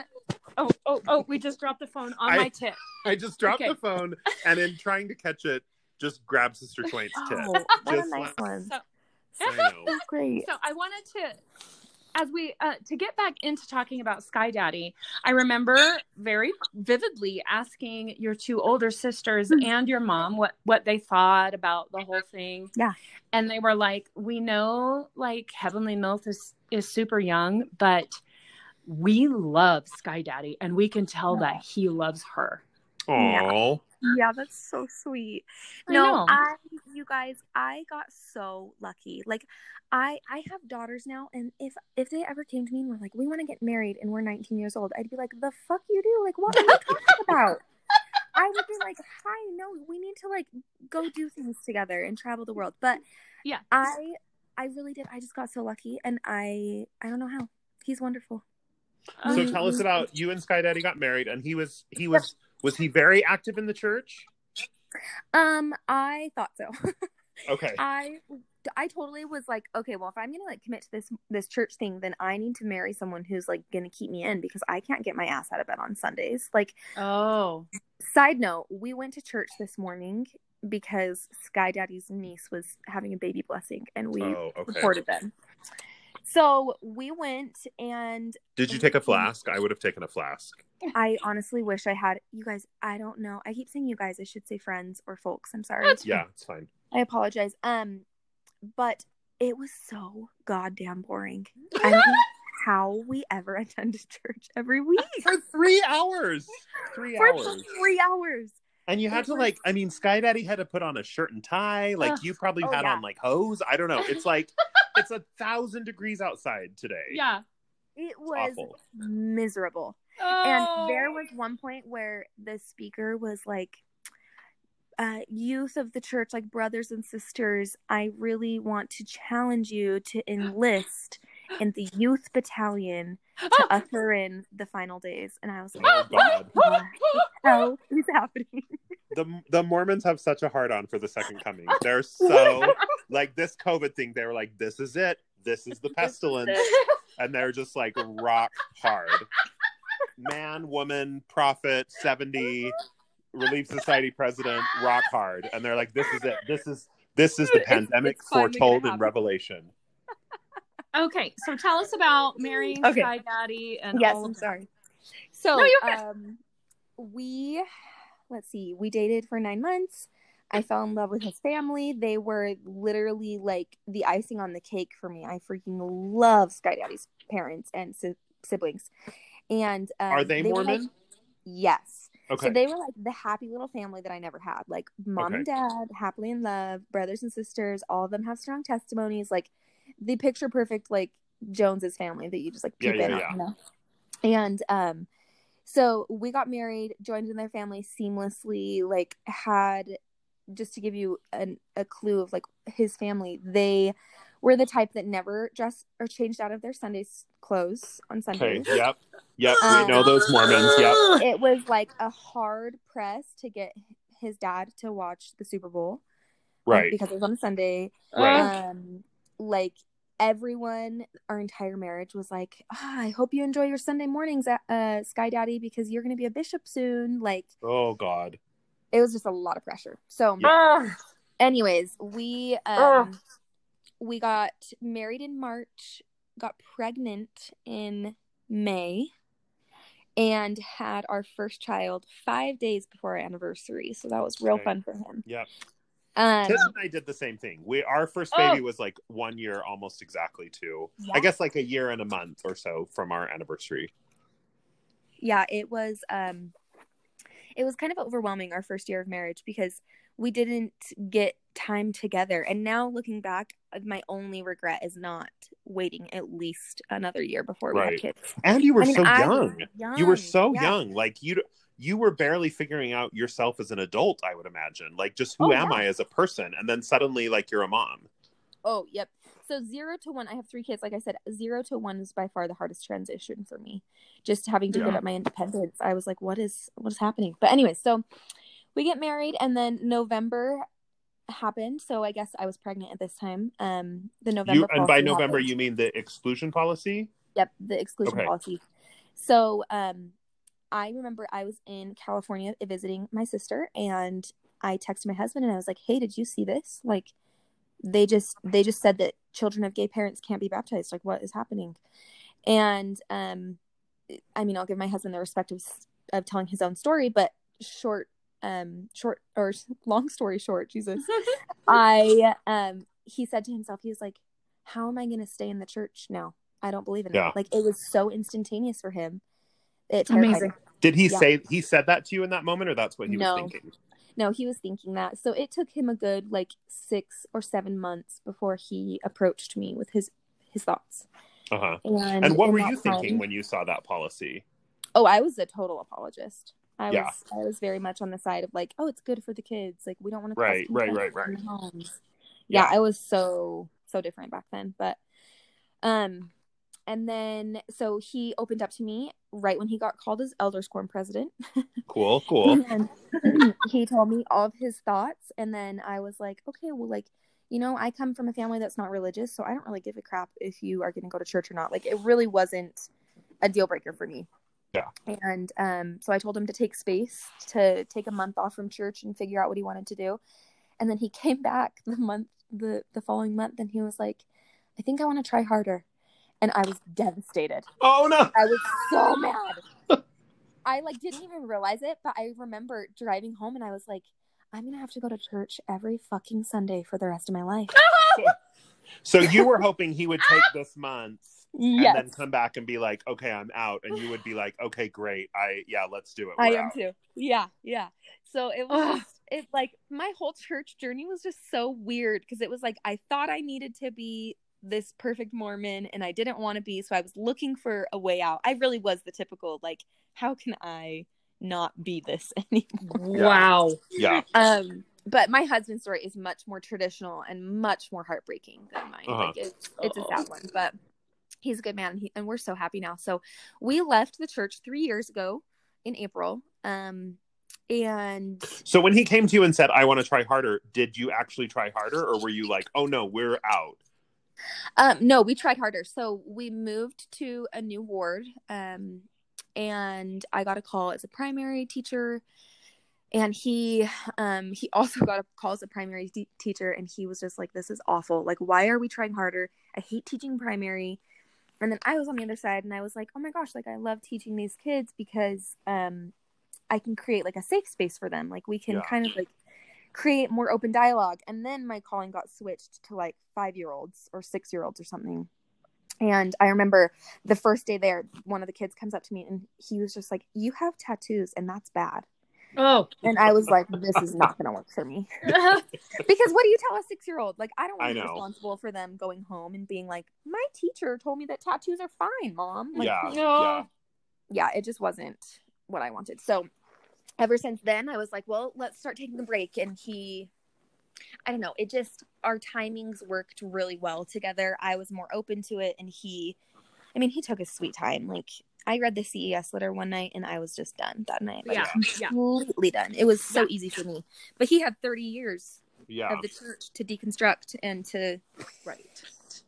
B: Oh, oh, oh! We just dropped the phone on
A: I-
B: my tip.
A: I just dropped
B: Okay.
A: the phone, and in trying to catch it, just grabbed Sister Twain's tip.
C: Oh, what a nice one.
B: So,
A: I.
C: That's great.
B: so I wanted to, as we uh, to get back into talking about Sky Daddy. I remember very vividly asking your two older sisters
C: Hmm.
B: and your mom what what they thought about the whole thing.
C: Yeah.
B: and they were like, "We know like Heavenly Milf is is super young, but." We love Sky Daddy, and we can tell that he loves her.
A: Aw.
C: Yeah, that's so sweet.
B: I
C: no,
B: know.
C: I you guys, I got so lucky. Like I I have daughters now and if if they ever came to me and were like, "We want to get married and we're 19 years old." I'd be like, "The fuck you do? Like what are you talking about?" I would be like, "Hi, no, we need to like go do things together and travel the world." But
B: Yeah.
C: I I really did. I just got so lucky and I I don't know how. He's wonderful.
A: So
B: Um,
A: tell us about you and Sky Daddy got married, and he was he was was he very active in the church?
C: Um, I thought so.
A: Okay.
C: I I totally was like, okay, well, if I'm gonna like commit to this this church thing, then I need to marry someone who's like gonna keep me in because I can't get my ass out of bed on Sundays. Like,
B: oh,
C: side note, we went to church this morning because Sky Daddy's niece was having a baby blessing, and we
A: Oh, okay.
C: supported them. So we went, and
A: Did you take a flask? I would have taken a flask.
C: I honestly wish I had you guys. I don't know. I keep saying you guys. I should say friends or folks. I'm sorry.
B: That's
A: Yeah, it's fine.
C: I apologize. Um, but it was so goddamn boring. I don't know how we ever attended church every week
A: For three hours. Three
C: for
A: hours.
C: three hours.
A: And you had to like, I mean, Sky Daddy had to put on a shirt and tie. Like
B: Ugh.
A: you probably
C: Oh,
A: had
C: yeah.
A: on like hose. I don't know. It's like it's a thousand degrees outside today.
B: yeah.
C: It was
A: awful.
C: miserable.
B: Oh.
C: And there was one point where the speaker was like, uh, youth of the church, like brothers and sisters, I really want to challenge you to enlist in the youth battalion to usher in the final days. And I was oh like,
A: Oh God.
C: what the hell is happening?
A: The the Mormons have such a hard on for the second coming. They're so like this COVID thing, they were like, This is it. This is the pestilence. and they're just like rock hard. Man, woman, prophet, 70, Relief Society president, rock hard. And they're like, this is it. This is this is the
C: It's-
A: pandemic
C: it's
A: foretold in. Revelation.
B: Okay, so tell us about marrying
C: Okay.
B: Sky Daddy and
C: yes,
B: all
C: I'm
B: of that.
C: sorry. So,
B: No, you're good.
C: um, we let's see, we dated for nine months. I fell in love with his family. They were literally like the icing on the cake for me. I freaking love Sky Daddy's parents and si- siblings. And um,
A: Are they,
C: were,
A: Mormon?
C: like- yes.
A: okay.
C: So they were like the happy little family that I never had. Like mom and dad, happily in love, brothers and sisters. All of them have strong testimonies. Like the picture perfect, like Jones's family that you just like
A: Yeah,
C: peep
A: yeah,
C: in
A: yeah.
C: on. You know? And um, so we got married, joined in their family seamlessly. Like had just to give you an, a clue of like his family, they were the type that never dressed or changed out of their Sunday's clothes on
A: okay.
C: Sundays.
A: Yep. Yep.
C: Um,
A: we know those Mormons. Yep.
C: It was like a hard press to get his dad to watch the Super Bowl like,
A: Right.
C: because it was on a Sunday.
A: Right.
C: Um, like everyone, our entire marriage was like, "Ah, I hope you enjoy your Sunday mornings at uh, Sky Daddy because you're going to be a bishop soon. Like
A: Oh God.
C: it was just a lot of pressure. So,
A: Yeah.
C: anyways, we um, we got married in March, got pregnant in May, and had our first child five days before our anniversary. So that was real
A: Okay.
C: fun for him.
A: Yep.
C: Um,
A: and I did the same thing. We our first baby was like one year, almost exactly two.
C: Yeah.
A: I guess like a year and a month or so from our anniversary.
C: yeah it was um it was kind of overwhelming our first year of marriage because we didn't get time together and now looking back my only regret is not waiting at least another year before we
A: Right.
C: had kids
A: And you were so
C: I
A: young. You were so
C: yeah.
A: young. Like you you were barely figuring out yourself as an adult, I would imagine. Like just who
C: Oh,
A: am
C: yeah.
A: I as a person? And then suddenly like you're a mom.
C: oh yep so zero to one i have three kids like i said zero to one is by far the hardest transition for me just having to give up my independence i was like what is what is happening but anyways so we get married and then november happened so i guess i was pregnant at this time um the november
A: You and by November
C: happened.
A: you mean the exclusion policy?
C: Yep, the exclusion
A: Okay.
C: policy. So, um, I remember I was in California visiting my sister, and I texted my husband, and I was like, "Hey, did you see this? Like, they just they just said that children of gay parents can't be baptized. Like, what is happening?" And um, I mean, I'll give my husband the respect of of telling his own story, but short, um, short or long story short, Jesus, I um he said to himself, he was like, How am I gonna stay in the church now? I don't believe in
A: Yeah.
C: it. Like it was so instantaneous for him. It terrified
B: Amazing.
C: him.
A: Did he
C: Yeah.
A: say he said that to you in that moment or that's what he
C: No.
A: was thinking?
C: No, he was thinking that. So it took him a good like six or seven months before he approached me with his his thoughts.
A: Uh-huh.
C: And
A: And what were you thinking
C: time-
A: when you saw that policy?
C: Oh, I was a total apologist. I
A: Yeah.
C: was I was very much on the side of like, oh, it's good for the kids. Like we don't want to
A: Right, right, right, right.
C: homes. Yeah, I was so so different back then. But um and then so he opened up to me right when he got called as elders quorum president.
A: Cool, cool.
C: and he told me all of his thoughts and then I was like, okay, well like you know, I come from a family that's not religious, so I don't really give a crap if you are going to go to church or not. Like it really wasn't a deal breaker for me.
A: Yeah.
C: And um, so I told him to take space, to take a month off from church and figure out what he wanted to do. And then he came back the month, the the following month, and he was like, "I think I want to try harder." And I was devastated.
A: Oh no.
C: I was so mad. I like didn't even realize it, but I remember driving home and I was like, "I'm gonna have to go to church every fucking Sunday for the rest of my life."
A: So you were hoping he would take this month
C: yes,
A: and then come back and be like, "Okay, I'm out," and you would be like, "Okay, great. I yeah, let's do it."
C: I
A: We're
C: am
A: out."
C: too. Yeah, yeah. So it was just, it like my whole church journey was just so weird because it was like I thought I needed to be this perfect Mormon and I didn't want to be, so I was looking for a way out. I really was the typical like, how can I not be this anymore?
A: Yeah.
B: Wow.
A: Yeah.
C: Um, but my husband's story is much more traditional and much more heartbreaking than mine.
A: Uh-huh.
C: Like it's it's a sad one, but he's a good man, and, he, and we're so happy now. So we left the church three years ago in April. Um, and
A: So when he came to you and said, "I want to try harder," did you actually try harder, or were you like, "Oh no, we're out"?
C: Um, no, we tried harder. So we moved to a new ward, um, and I got a call as a primary teacher, and he, um, he also got a call as a primary teacher, and he was just like, "This is awful. Like, why are we trying harder? I hate teaching primary." And then I was on the other side, and I was like, "Oh my gosh! Like, I love teaching these kids because, um, I can create like a safe space for them. Like, we can
A: Yeah.
C: kind of like." Create more open dialogue. And then my calling got switched to like five year olds or six year olds or something. And i remember the first day there one of the kids comes up to me and he was just like you have tattoos and that's bad.
B: Oh,
C: and i was like this is not going to work for me. Because what do you tell a six year old like i don't want to be responsible for them going home and being like my teacher told me that tattoos are fine mom. Like,
A: yeah,
B: no.
A: yeah.
C: yeah, it just wasn't what I wanted. So ever since then, I was like, well, let's start taking a break. And he, I don't know, it just, our timings worked really well together. I was more open to it. And he, I mean, he took his sweet time. Like, I read the CES letter one night and I was just done that night. Like,
B: Yeah, yeah.
C: completely done. It was so
B: Yeah.
C: easy for me. But he had 30 years
A: Yeah.
C: of the church to deconstruct and to
B: right.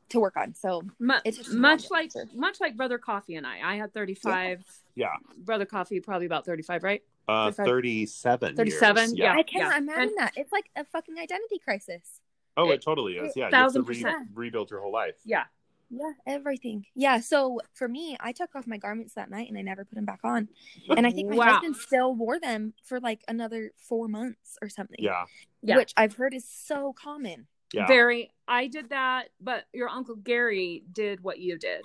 C: to work on. So
B: Mu-
C: It's just
B: much like
C: answer.
B: much like Brother Coffee and I. I had 35.
A: Yeah.
B: Brother Coffee probably about 35, right?
A: Uh,
B: 35.
A: 37.
B: 37,
A: years.
B: yeah.
C: I cannot
B: yeah.
C: imagine
B: And-
C: that. It's like a fucking identity crisis.
A: Oh,
B: It-
A: it totally is.
B: it-
A: Yeah. You have to re- rebuild your whole life.
B: Yeah.
C: Yeah, everything. Yeah. So for me, I took off my garments that night and I never put them back on. And I think my
B: Wow.
C: husband still wore them for like another four months or something.
A: Yeah.
B: Yeah.
C: Which I've heard is so common.
A: Yeah.
B: Very. I did that, but your uncle Gary did what you did.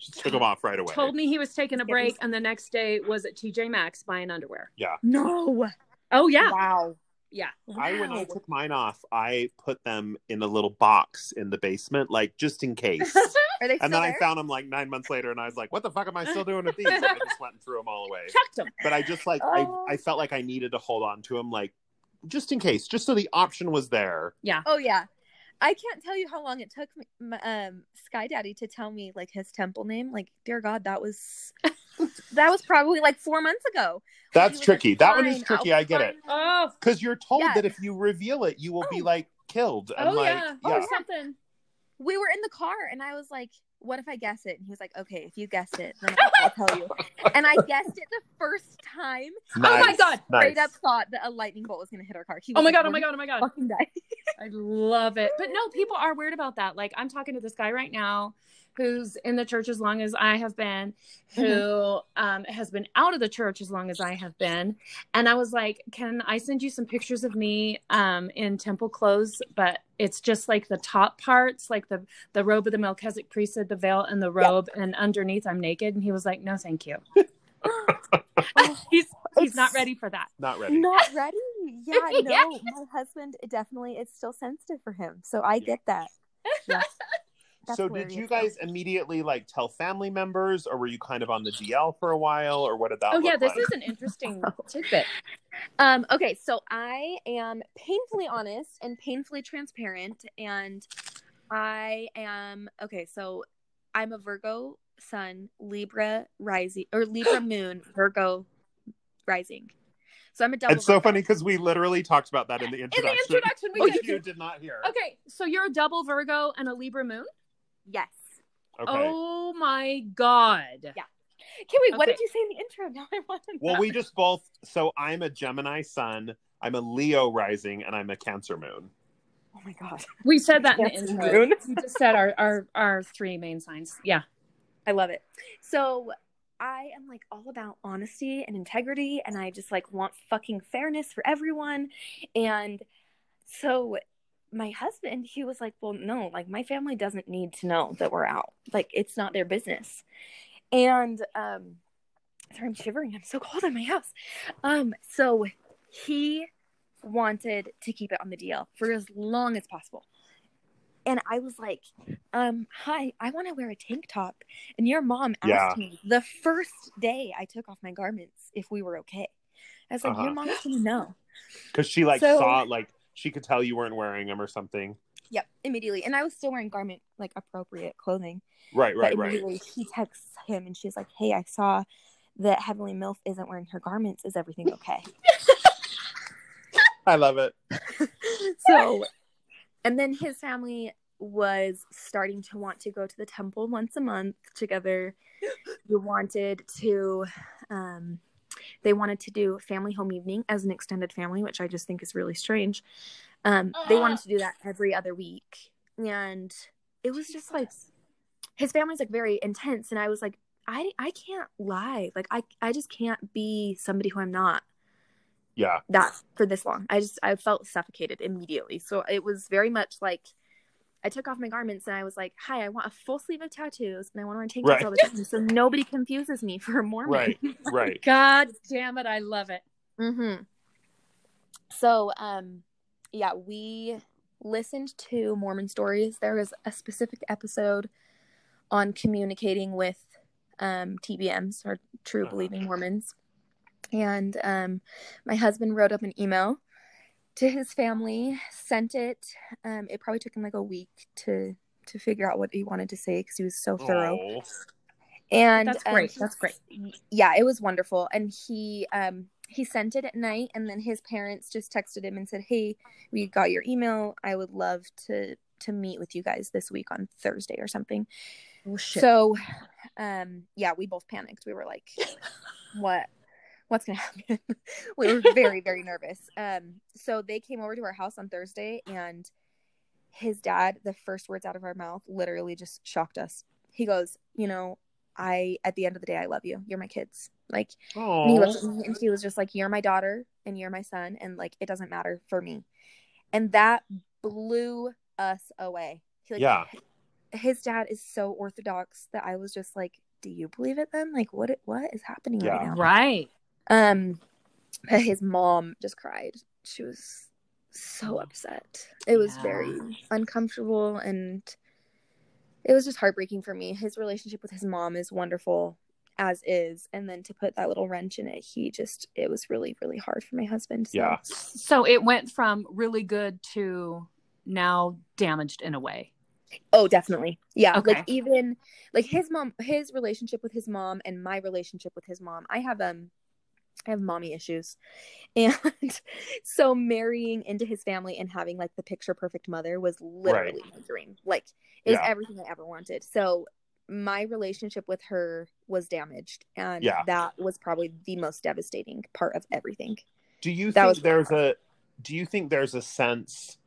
A: Just took them off right away.
B: Told me he was taking a break, and the next day was at TJ Maxx buying underwear. Yeah.
C: No.
B: Oh yeah,
C: Wow.
B: yeah.
A: I when I took mine off, I put them in a little box in the basement, like just in case.
C: Are they
A: and then
C: there?
A: I found them like nine months later, and I was like, "What the fuck am I still doing with these?" And I just went and threw them all away.
B: Chucked them.
A: But I just like
C: Oh.
A: I I felt like I needed to hold on to them, like just in case, just so the option was there. Yeah.
C: Oh yeah. I can't tell you how long it took me, my, um, Sky Daddy to tell me like his temple name. Like, dear God, that was that was probably like four months ago.
A: That's
C: He was like,
A: tricky. that one is tricky.
C: I'll
A: I get it
B: Oh,
A: because you're told
C: Yeah.
A: that if you reveal it, you will be
C: Oh.
A: like killed. And
B: oh
A: like,
B: yeah.
A: yeah.
B: Oh something.
C: we were in the car and I was like, what if I guess it? And he was like, okay, if you guess it, then I'll, I'll tell you. And I guessed it the first time.
B: Oh my
A: Nice,
B: God.
C: Straight up thought that a lightning bolt was going to hit our car. He
B: Oh my
C: like,
B: god. Oh my god. Oh my god.
C: Fucking die.
B: I love it. But no, people are weird about that. Like I'm talking to this guy right now who's in the church as long as I have been, who um, has been out of the church as long as I have been. And I was like, can I send you some pictures of me um, in temple clothes? But it's just like the top parts, like the, the robe of the Melchizedek priesthood, the veil and the robe. And underneath I'm naked. And he was like, no, thank you. he's, he's not ready for that.
A: Not ready.
C: Not ready. Yeah, no.
B: Yeah.
C: My husband it definitely it's still sensitive for him. So I get that. Yeah.
A: So did you
C: hilarious,
A: guys immediately like tell family members or were you kind of on the DL for a while or what did that
B: Oh
A: look
B: yeah, this
A: like?
B: is an interesting tidbit.
C: Um, okay, so I am painfully honest and painfully transparent, and I am okay. So I'm a Virgo Sun, Libra rising, or Libra Moon, Virgo rising. So I'm a double.
A: It's so funny because we literally talked about that in the introduction.
B: In the introduction, we did.
A: you did not hear.
B: Okay, so you're a double Virgo and a Libra moon?
C: Yes.
A: Okay.
B: Oh my god.
C: Yeah. Can we? What did you say in the intro? Now I want to know.
A: Well, we just both. So I'm a Gemini sun, I'm a Leo rising, and I'm a Cancer moon.
C: Oh my god,
B: We said that in the intro.
C: moon.
B: We just said our, our our three main signs. Yeah.
C: I love it. So I am like all about honesty and integrity, and I just like want fucking fairness for everyone. And so my husband, he was like, Well, no, like my family doesn't need to know that we're out. Like it's not their business. And um sorry, I'm shivering. I'm so cold in my house. Um, so he wanted to keep it on the DL for as long as possible. And I was like, um, hi, I want to wear a tank top. And your mom asked
A: Yeah.
C: me the first day I took off my garments if we were okay. I was like,
A: Uh-huh.
C: your mom's gonna know.
A: Because she like
C: So-
A: saw like she could tell you weren't wearing them or something.
C: Yep, immediately. And I was still wearing garment like appropriate clothing.
A: Right, right,
C: but
A: right.
C: immediately he texts him and she's like, Hey, I saw that Heavenly MILF isn't wearing her garments. Is everything okay?
A: I love it.
C: so and then his family was starting to want to go to the temple once a month together. we wanted to um they wanted to do family home evening as an extended family, which I just think is really strange. Um they wanted to do that every other week. And it was just like his family's like very intense and I was like I I can't lie. Like I I just can't be somebody who I'm not
A: Yeah.
C: that for this long. I just I felt suffocated immediately. So it was very much like I took off my garments and I was like, "Hi, I want a full sleeve of tattoos and I want to wear tank tops
A: Right.
C: all the time, so nobody confuses me for a Mormon."
A: Right. Right.
B: God damn it, I love it.
C: Mm-hmm. So, um, yeah, we listened to Mormon stories. There was a specific episode on communicating with um, TBMs or true
A: Uh-huh.
C: believing Mormons, and um, my husband wrote up an email to his family, sent it. Um, it probably took him like a week to to figure out what he wanted to say because he was so thorough
A: Aw.
C: and
B: That's
C: um,
B: great. That's great.
C: yeah it was wonderful and he um he sent it at night and then his parents just texted him and said hey we got your email i would love to to meet with you guys this week on thursday or something
B: Oh shit.
C: so um yeah we both panicked we were like what what's gonna happen? We were very very nervous. Um so they came over to our house on thursday and his dad the first words out of our mouth literally just shocked us. He goes you know i at the end of the day i love you. You're my kids. Like and he looked at me and he was just like you're my daughter and you're my son and like it doesn't matter for me. And that blew us away. He, like,
A: Yeah.
C: his dad is so orthodox that I was just like, "Do you believe it then? Like, what what is happening right now?"
B: right.
C: Um, but his mom just cried. She was so upset. It was
B: Yeah.
C: very uncomfortable, and it was just heartbreaking for me. His relationship with his mom is wonderful as is, and then to put that little wrench in it, he just it was really really hard for my husband. So.
A: Yeah.
B: So it went from really good to now damaged in a way.
C: Oh, definitely. Yeah.
B: Okay.
C: Like even like his mom his relationship with his mom and my relationship with his mom. I have um I have mommy issues. And so marrying into his family and having like the picture perfect mother was literally my dream. Like it was everything I ever wanted. So my relationship with her was damaged and
A: Yeah.
C: that was probably the most devastating part of everything.
A: Do you
C: That
A: think there's a do you think there's a sense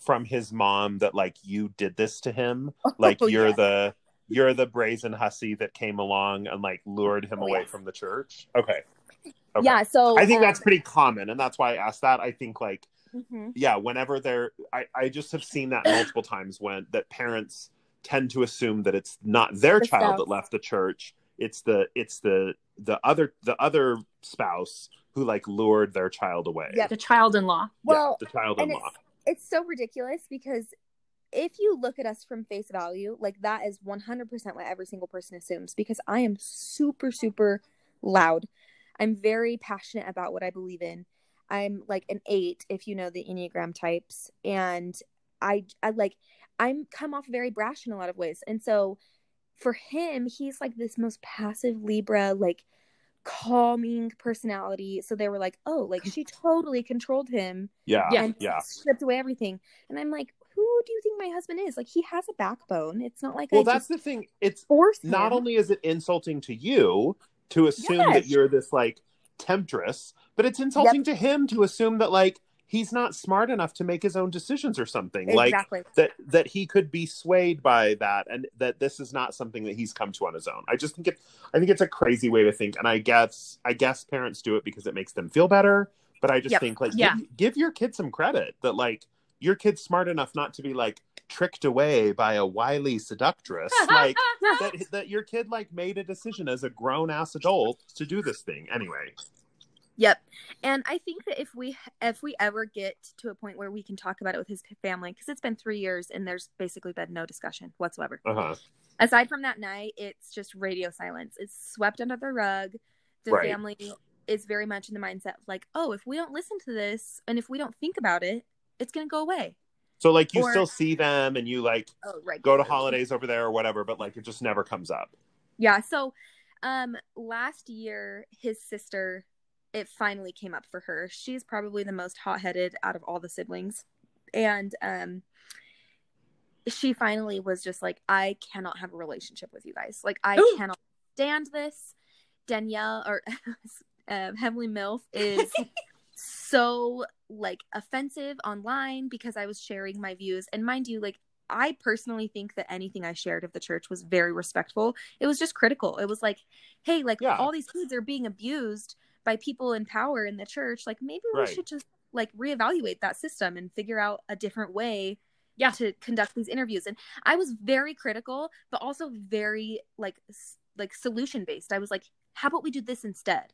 A: from his mom that like you did this to him? Oh, like
C: Oh,
A: you're
C: yeah.
A: the you're the brazen hussy that came along and like lured him
C: Oh,
A: away from the church? Okay. Okay.
C: Yeah, so
A: I think
C: um,
A: that's pretty common and that's why I asked that. I think like
C: mhm.
A: yeah, whenever they're I, I just have seen that multiple times when that parents tend to assume that it's not their
C: The
A: child
C: spouse.
A: that left the church. It's the it's the the other the other spouse who like lured their child away.
C: Yep.
B: The child-in-law.
C: well
A: yeah, the child in
C: and
A: law.
C: it's so ridiculous because if you look at us from face value, like that is 100% what every single person assumes because I am super, super loud. I'm very passionate about what I believe in. I'm like an eight, if you know the Enneagram types. And I, I like, I'm come off very brash in a lot of ways. And so for him, he's like this most passive Libra, like calming personality. So they were like, oh, like she totally controlled him
A: Yeah,
B: Yeah.
C: and
A: yeah.
C: stripped away everything. And I'm like, who do you think my husband is? Like, he has a backbone. It's not like
A: Well,
C: I
A: that's
C: just
A: the thing. It's not
C: him.
A: only is it insulting to you to assume that you're this like temptress, but it's insulting to him to assume that like he's not smart enough to make his own decisions or something. Like
C: exactly.
A: that that he could be swayed by that and that this is not something that he's come to on his own. I just think it I think it's a crazy way to think and I guess I guess parents do it because it makes them feel better, but I just
C: Yep.
A: think like
B: Yeah.
A: give, give your kid some credit that like your kid's smart enough not to be like tricked away by a wily seductress like that that your kid like made a decision as a grown ass adult to do this thing anyway.
C: Yep. And I think that if we if we ever get to a point where we can talk about it with his family, because it's been three years and there's basically been no discussion whatsoever.
A: Uh huh.
C: Aside from that night, it's just radio silence. It's swept under the rug. The
A: Right.
C: family is very much in the mindset of like, oh, if we don't listen to this and if we don't think about it, it's gonna go away.
A: So like you
C: Or-
A: still see them and you like
C: Oh, right.
A: go to holidays over there or whatever, but like it just never comes up.
C: Yeah. So, um, last year, his sister, it finally came up for her. She's probably the most hot headed out of all the siblings. And, um, she finally was just like, I cannot have a relationship with you guys. Like, I
B: Ooh.
C: cannot stand this. Danielle or uh, Heavenly MILF is so like offensive online because I was sharing my views. And mind you, like, I personally think that anything I shared of the church was very respectful. It was just critical. It was like, hey, like,
A: Yeah.
C: all these kids are being abused by people in power in the church. Like, maybe we
A: Right.
C: should just like reevaluate that system and figure out a different way
B: Yeah.
C: to conduct these interviews and i was very critical but also very like like solution based i was like how about we do this instead?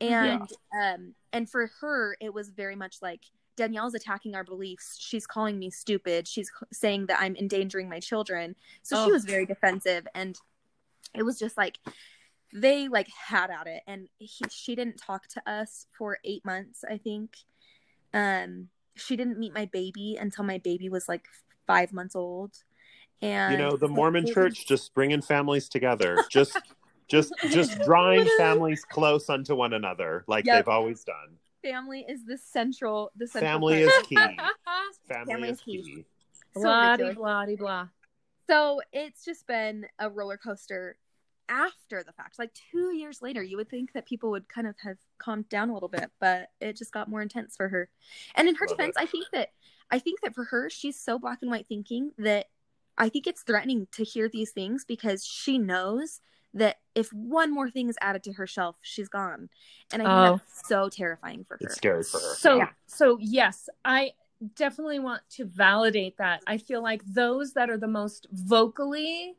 C: And um and for her it was very much like danielle's attacking our beliefs. She's calling me stupid. She's saying that i'm endangering my children. So she
B: Oh.
C: was very defensive and it was just like they like had at it. And he, she didn't talk to us for eight months i think. Um she didn't meet my baby until my baby was like five months old. And
A: you know, the Mormon church just bringing families together. Just just just drawing families close unto one another like
C: Yep.
A: they've always done.
C: family is the central the central
A: Family
C: part.
A: is key. Family,
C: Family
A: is
C: is key.
A: key.
C: So
B: blah
C: ridiculous.
B: blah blah.
C: so it's just been a roller coaster after the fact like two years later you would think that people would kind of have calmed down a little bit but it just got more intense for her and in her
A: Love
C: defense
A: it.
C: i think that i think that for her she's so black and white thinking that i think it's threatening to hear these things because she knows that if one more thing is added to her shelf she's gone and i think
B: Oh.
C: that's so terrifying for her
A: It's scary for her.
B: So
C: Yeah.
B: so yes, I definitely want to validate that. I feel like those that are the most vocally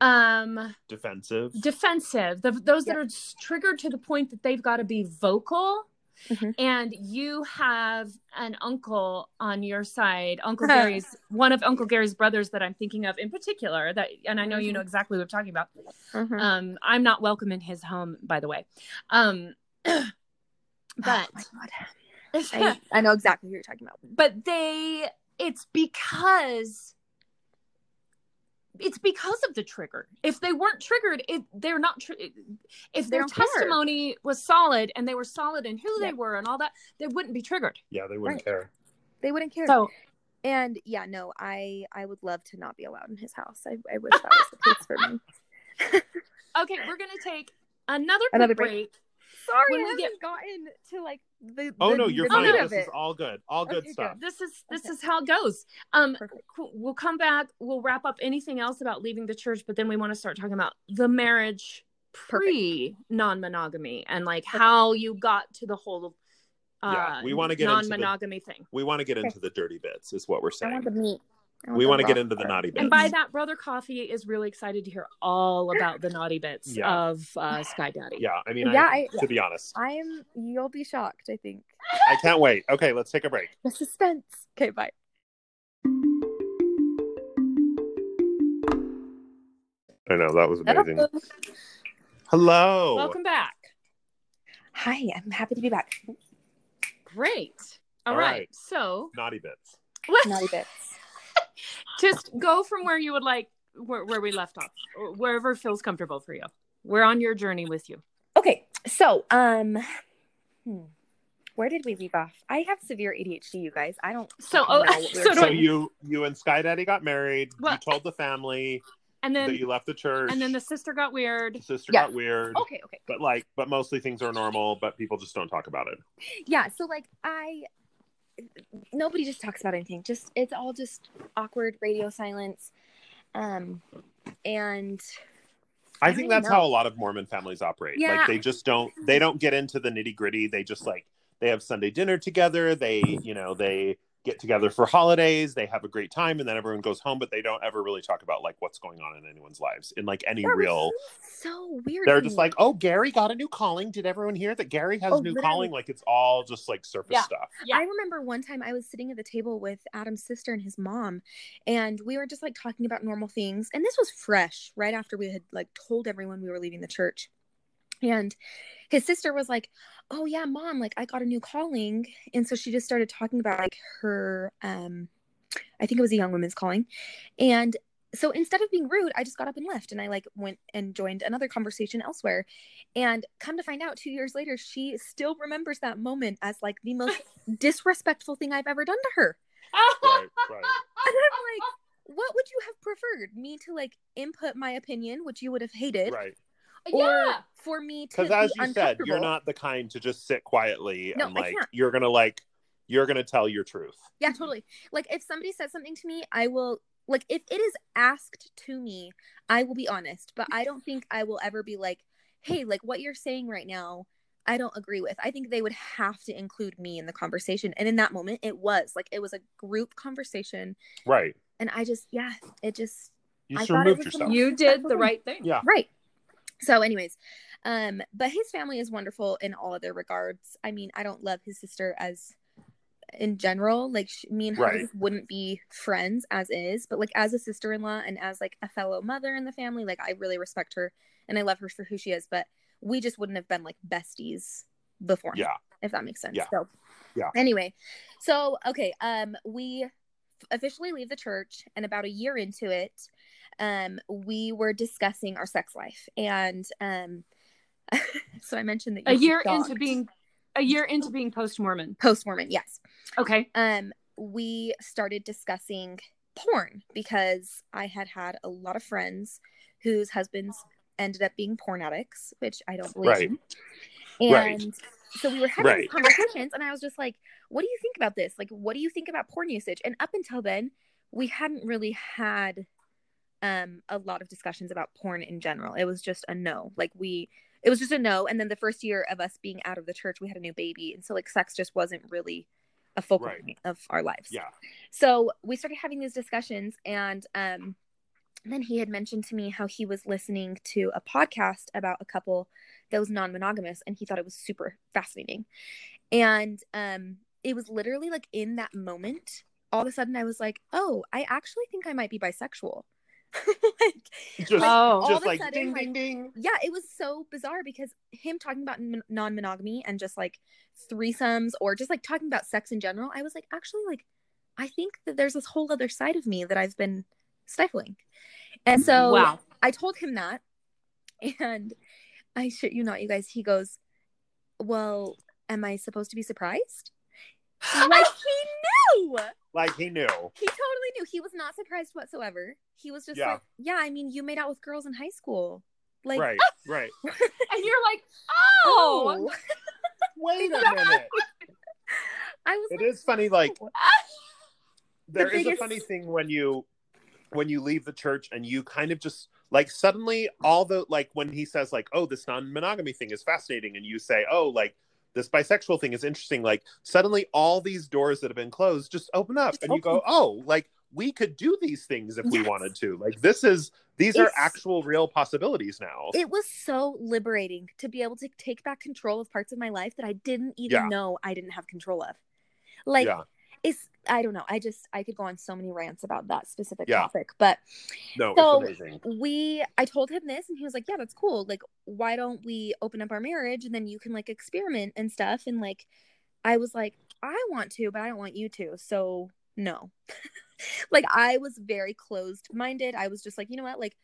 B: um
A: Defensive.
B: defensive, the, those that are triggered to the point that they've got to be vocal.
C: Mhm.
B: And you have an uncle on your side, Uncle. Gary's one of Uncle Gary's brothers that I'm thinking of in particular. That, and I know you know exactly what I'm talking about.
C: Mhm.
B: Um, I'm not welcome in his home, by the way. Um, but
C: Oh. I, I know exactly who you're talking about
B: but they it's because it's because of the trigger if they weren't triggered it they're not tr- if their
C: don't care.
B: testimony was solid and they were solid in who they were and all that they wouldn't be triggered
A: Yeah, they wouldn't
C: Right.
A: care.
C: they wouldn't care
B: so
C: And yeah, no, I I would love to not be allowed in his house. I, I wish that was the case for me.
B: okay we're gonna take another,
C: Another
B: break.
C: break. Sorry,
B: When
C: I
B: we
C: haven't
B: get-
C: gotten to like the.
A: Oh
C: the-
A: no, you're fine. This is all good. All good
C: Okay,
A: stuff.
B: this is this
C: Okay.
B: is how it goes um
C: Perfect.
B: cool. we'll come back we'll wrap up anything else about leaving the church but then we want to start talking about the marriage pre non-monogamy and like how you got to the whole uh
A: Yeah, we wanna get into the-
B: non-monogamy thing
A: We want to get into the dirty bits, is what we're
C: I
A: saying.
C: want the meat. I
A: We wanna get
C: raw
A: into the naughty bits.
B: and by that brother coffee is really excited to hear all about the naughty bits
A: Yeah.
B: of uh sky daddy
A: Yeah, I mean,
C: Yeah,
A: I,
C: I-
A: to be honest,
C: I'm. You'll be shocked. I think
A: I can't wait. Okay, let's take a break.
C: the suspense. Okay, bye.
A: I know that was amazing. Hello.
B: welcome back
C: Hi, I'm happy to be back.
B: great
A: All
B: all right.
A: right.
B: so
A: Naughty bits.
C: Naughty bits.
B: Just go from where you would like where, where we left off wherever feels comfortable for you we're on your journey with you
C: Okay, so um, hmm, where did we leave off? I have severe ADHD, you guys. I don't.
B: So,
C: know
B: oh,
C: what
B: so
A: So you you and Sky Daddy got married.
B: Well-
A: You told the family
B: and then
A: that you left the church.
B: and then the sister got weird
A: the sister
C: Yes.
A: got weird.
C: Okay, okay.
A: But like, but mostly things are normal. But people just don't talk about it.
C: yeah so like i nobody just talks about anything just it's all just awkward radio silence um and
A: I
C: I
A: think that's
C: know.
A: how a lot of Mormon families operate.
C: Yeah.
A: Like they just don't they don't get into the nitty gritty. They just like they have Sunday dinner together. They you know they get together for holidays. They have a great time, and then everyone goes home. But they don't ever really talk about like what's going on in anyone's lives in like any
C: that
A: real.
C: so weird
A: They're just like, oh, Gary got a new calling. Did everyone hear that Gary has
C: Oh,
A: a new
C: literally.
A: calling? Like it's all just like surface
B: Yeah.
A: stuff.
B: Yeah.
C: I remember one time I was sitting at the table with Adam's sister and his mom, and we were just like talking about normal things. And this was fresh, right after we had like told everyone we were leaving the church. And his sister was like, "Oh yeah, mom, like I got a new calling." And so she just started talking about like her um I think it was a young woman's calling. And so instead of being rude, I just got up and left and I like went and joined another conversation elsewhere. And come to find out 2 years later, she still remembers that moment as like the most disrespectful thing I've ever done to her.
A: Right, right.
C: And I'm like, what would you have preferred? Me to like input my opinion, which you would have hated,
A: Right.
C: Or
B: yeah.
C: for me to
A: Because
C: be
A: as you said, you're not the kind to just sit quietly
C: No,
A: and
C: I
A: like
C: can't.
A: you're gonna like you're gonna tell your truth.
C: Yeah, totally. Like if somebody says something to me, I will like if it is asked to me, I will be honest, but I don't think I will ever be like, "Hey, like what you're saying right now, I don't agree with." I think they would have to include me in the conversation. And in that moment, it was like it was a group conversation,
A: Right.
C: and I just yeah, it just
A: You
C: I thought it
A: removed
C: was
A: yourself.
C: most-
B: You did the right thing.
A: Yeah.
C: right. So anyways, um but his family is wonderful in all other regards. I mean, I don't love his sister as in general like sh- me and her
A: Right.
C: wouldn't be friends as is but like as a sister-in-law and as like a fellow mother in the family like i really respect her and i love her for who she is but we just wouldn't have been like besties before
A: Yeah.
C: if that makes sense
A: Yeah.
C: so
A: Yeah.
C: anyway so okay um we officially leave the church and about a year into it um we were discussing our sex life and um so i mentioned that
B: A year
C: stalked.
B: into being a year into being post Mormon.
C: post-mormon yes
B: Okay.
C: um we started discussing porn because i had had a lot of friends whose husbands ended up being porn addicts which i don't believe
A: Right.
C: in.
A: Right.
C: and so we were having these
A: Right.
C: conversations and i was just like what do you think about this like what do you think about porn usage and up until then we hadn't really had um a lot of discussions about porn in general. It was just a no. Like we it was just a no. And then the first year of us being out of the church we had a new baby. And so like sex just wasn't really a focal
A: Right.
C: point of our lives.
A: Yeah.
C: so we started having these discussions and um then he had mentioned to me how he was listening to a podcast about a couple that was non-monogamous and he thought it was super fascinating. And um it was literally like in that moment all of a sudden i was like oh i actually think i might be bisexual like
A: Just
B: Oh.
C: all of
A: just
C: a
A: like
C: sudden,
A: ding
C: like,
A: ding ding.
C: yeah, it was so bizarre because him talking about n- non-monogamy and just like threesomes or just like talking about sex in general, I was like, actually, like, I think that there's this whole other side of me that I've been stifling. And so
B: wow.
C: I told him that, and I shit you not, you guys. He goes, "Well, am I supposed to be surprised?" like he knew.
A: Like he knew.
C: He totally knew. He was not surprised whatsoever. He was just
A: Yeah.
C: like, "Yeah, I mean, you made out with girls in high school." Like,
A: right. Right.
B: And you're like, oh.
C: oh.
A: Wait a minute.
C: I was
A: It
C: like,
A: is funny. Like
C: "Oh."
A: there is
C: biggest-
A: a funny thing when you when you leave the church and you kind of just like suddenly all the like when he says like oh this non-monogamy thing is fascinating and you say oh like this bisexual thing is interesting like suddenly all these doors that have been closed just open up
C: Just
A: and you go oh like we could do these things if we wanted to. Like this is these are actual real possibilities now.
C: It was so liberating to be able to take back control of parts of my life that I didn't even
A: Yeah.
C: know I didn't have control of. Like
A: yeah.
C: it's I don't know. I just I could go on so many rants about that specific
A: Yeah.
C: topic. But
A: no
C: So-
A: it's amazing
C: we I told him this and he was like, Yeah, that's cool. Like, why don't we open up our marriage and then you can like experiment and stuff? And like I was like, I want to, but I don't want you to. So no. like I was very closed minded. I was just like, you know what? Like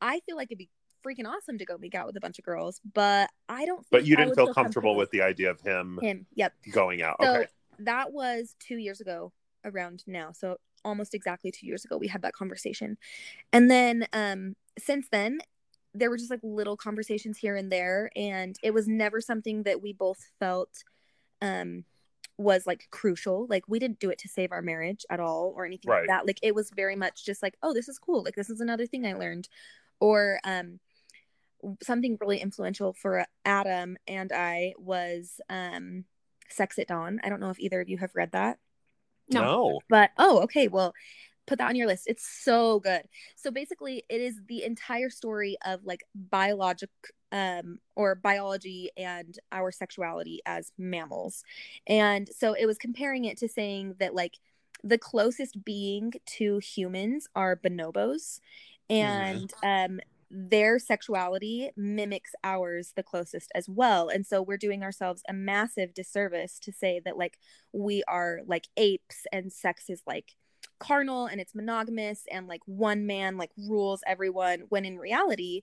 C: I feel like it'd be freaking awesome to go make out with a bunch of girls, but I don't
A: but you didn't
C: would
A: feel comfortable with the idea of him
C: him. Yep.
A: going out
C: So
A: okay
C: that was two years ago around now. So almost exactly two years ago we had that conversation. And then um since then there were just like little conversations here and there and it was never something that we both felt um was like crucial. Like we didn't do it to save our marriage at all or anything
A: Right.
C: like that. Like it was very much just like, oh, this is cool. Like this is another thing I learned. Or um something really influential for Adam and I was um Sex at Dawn. I don't know if either of you have read that.
B: No.
A: no.
C: But oh, okay. Well, put that on your list. It's so good. So basically, it is the entire story of like biologic um or biology and our sexuality as mammals. And so it was comparing it to saying that like the closest being to humans are bonobos and um their sexuality mimics ours the closest as well. And so we're doing ourselves a massive disservice to say that like we are like apes and sex is like carnal and it's monogamous and like one man like rules everyone when in reality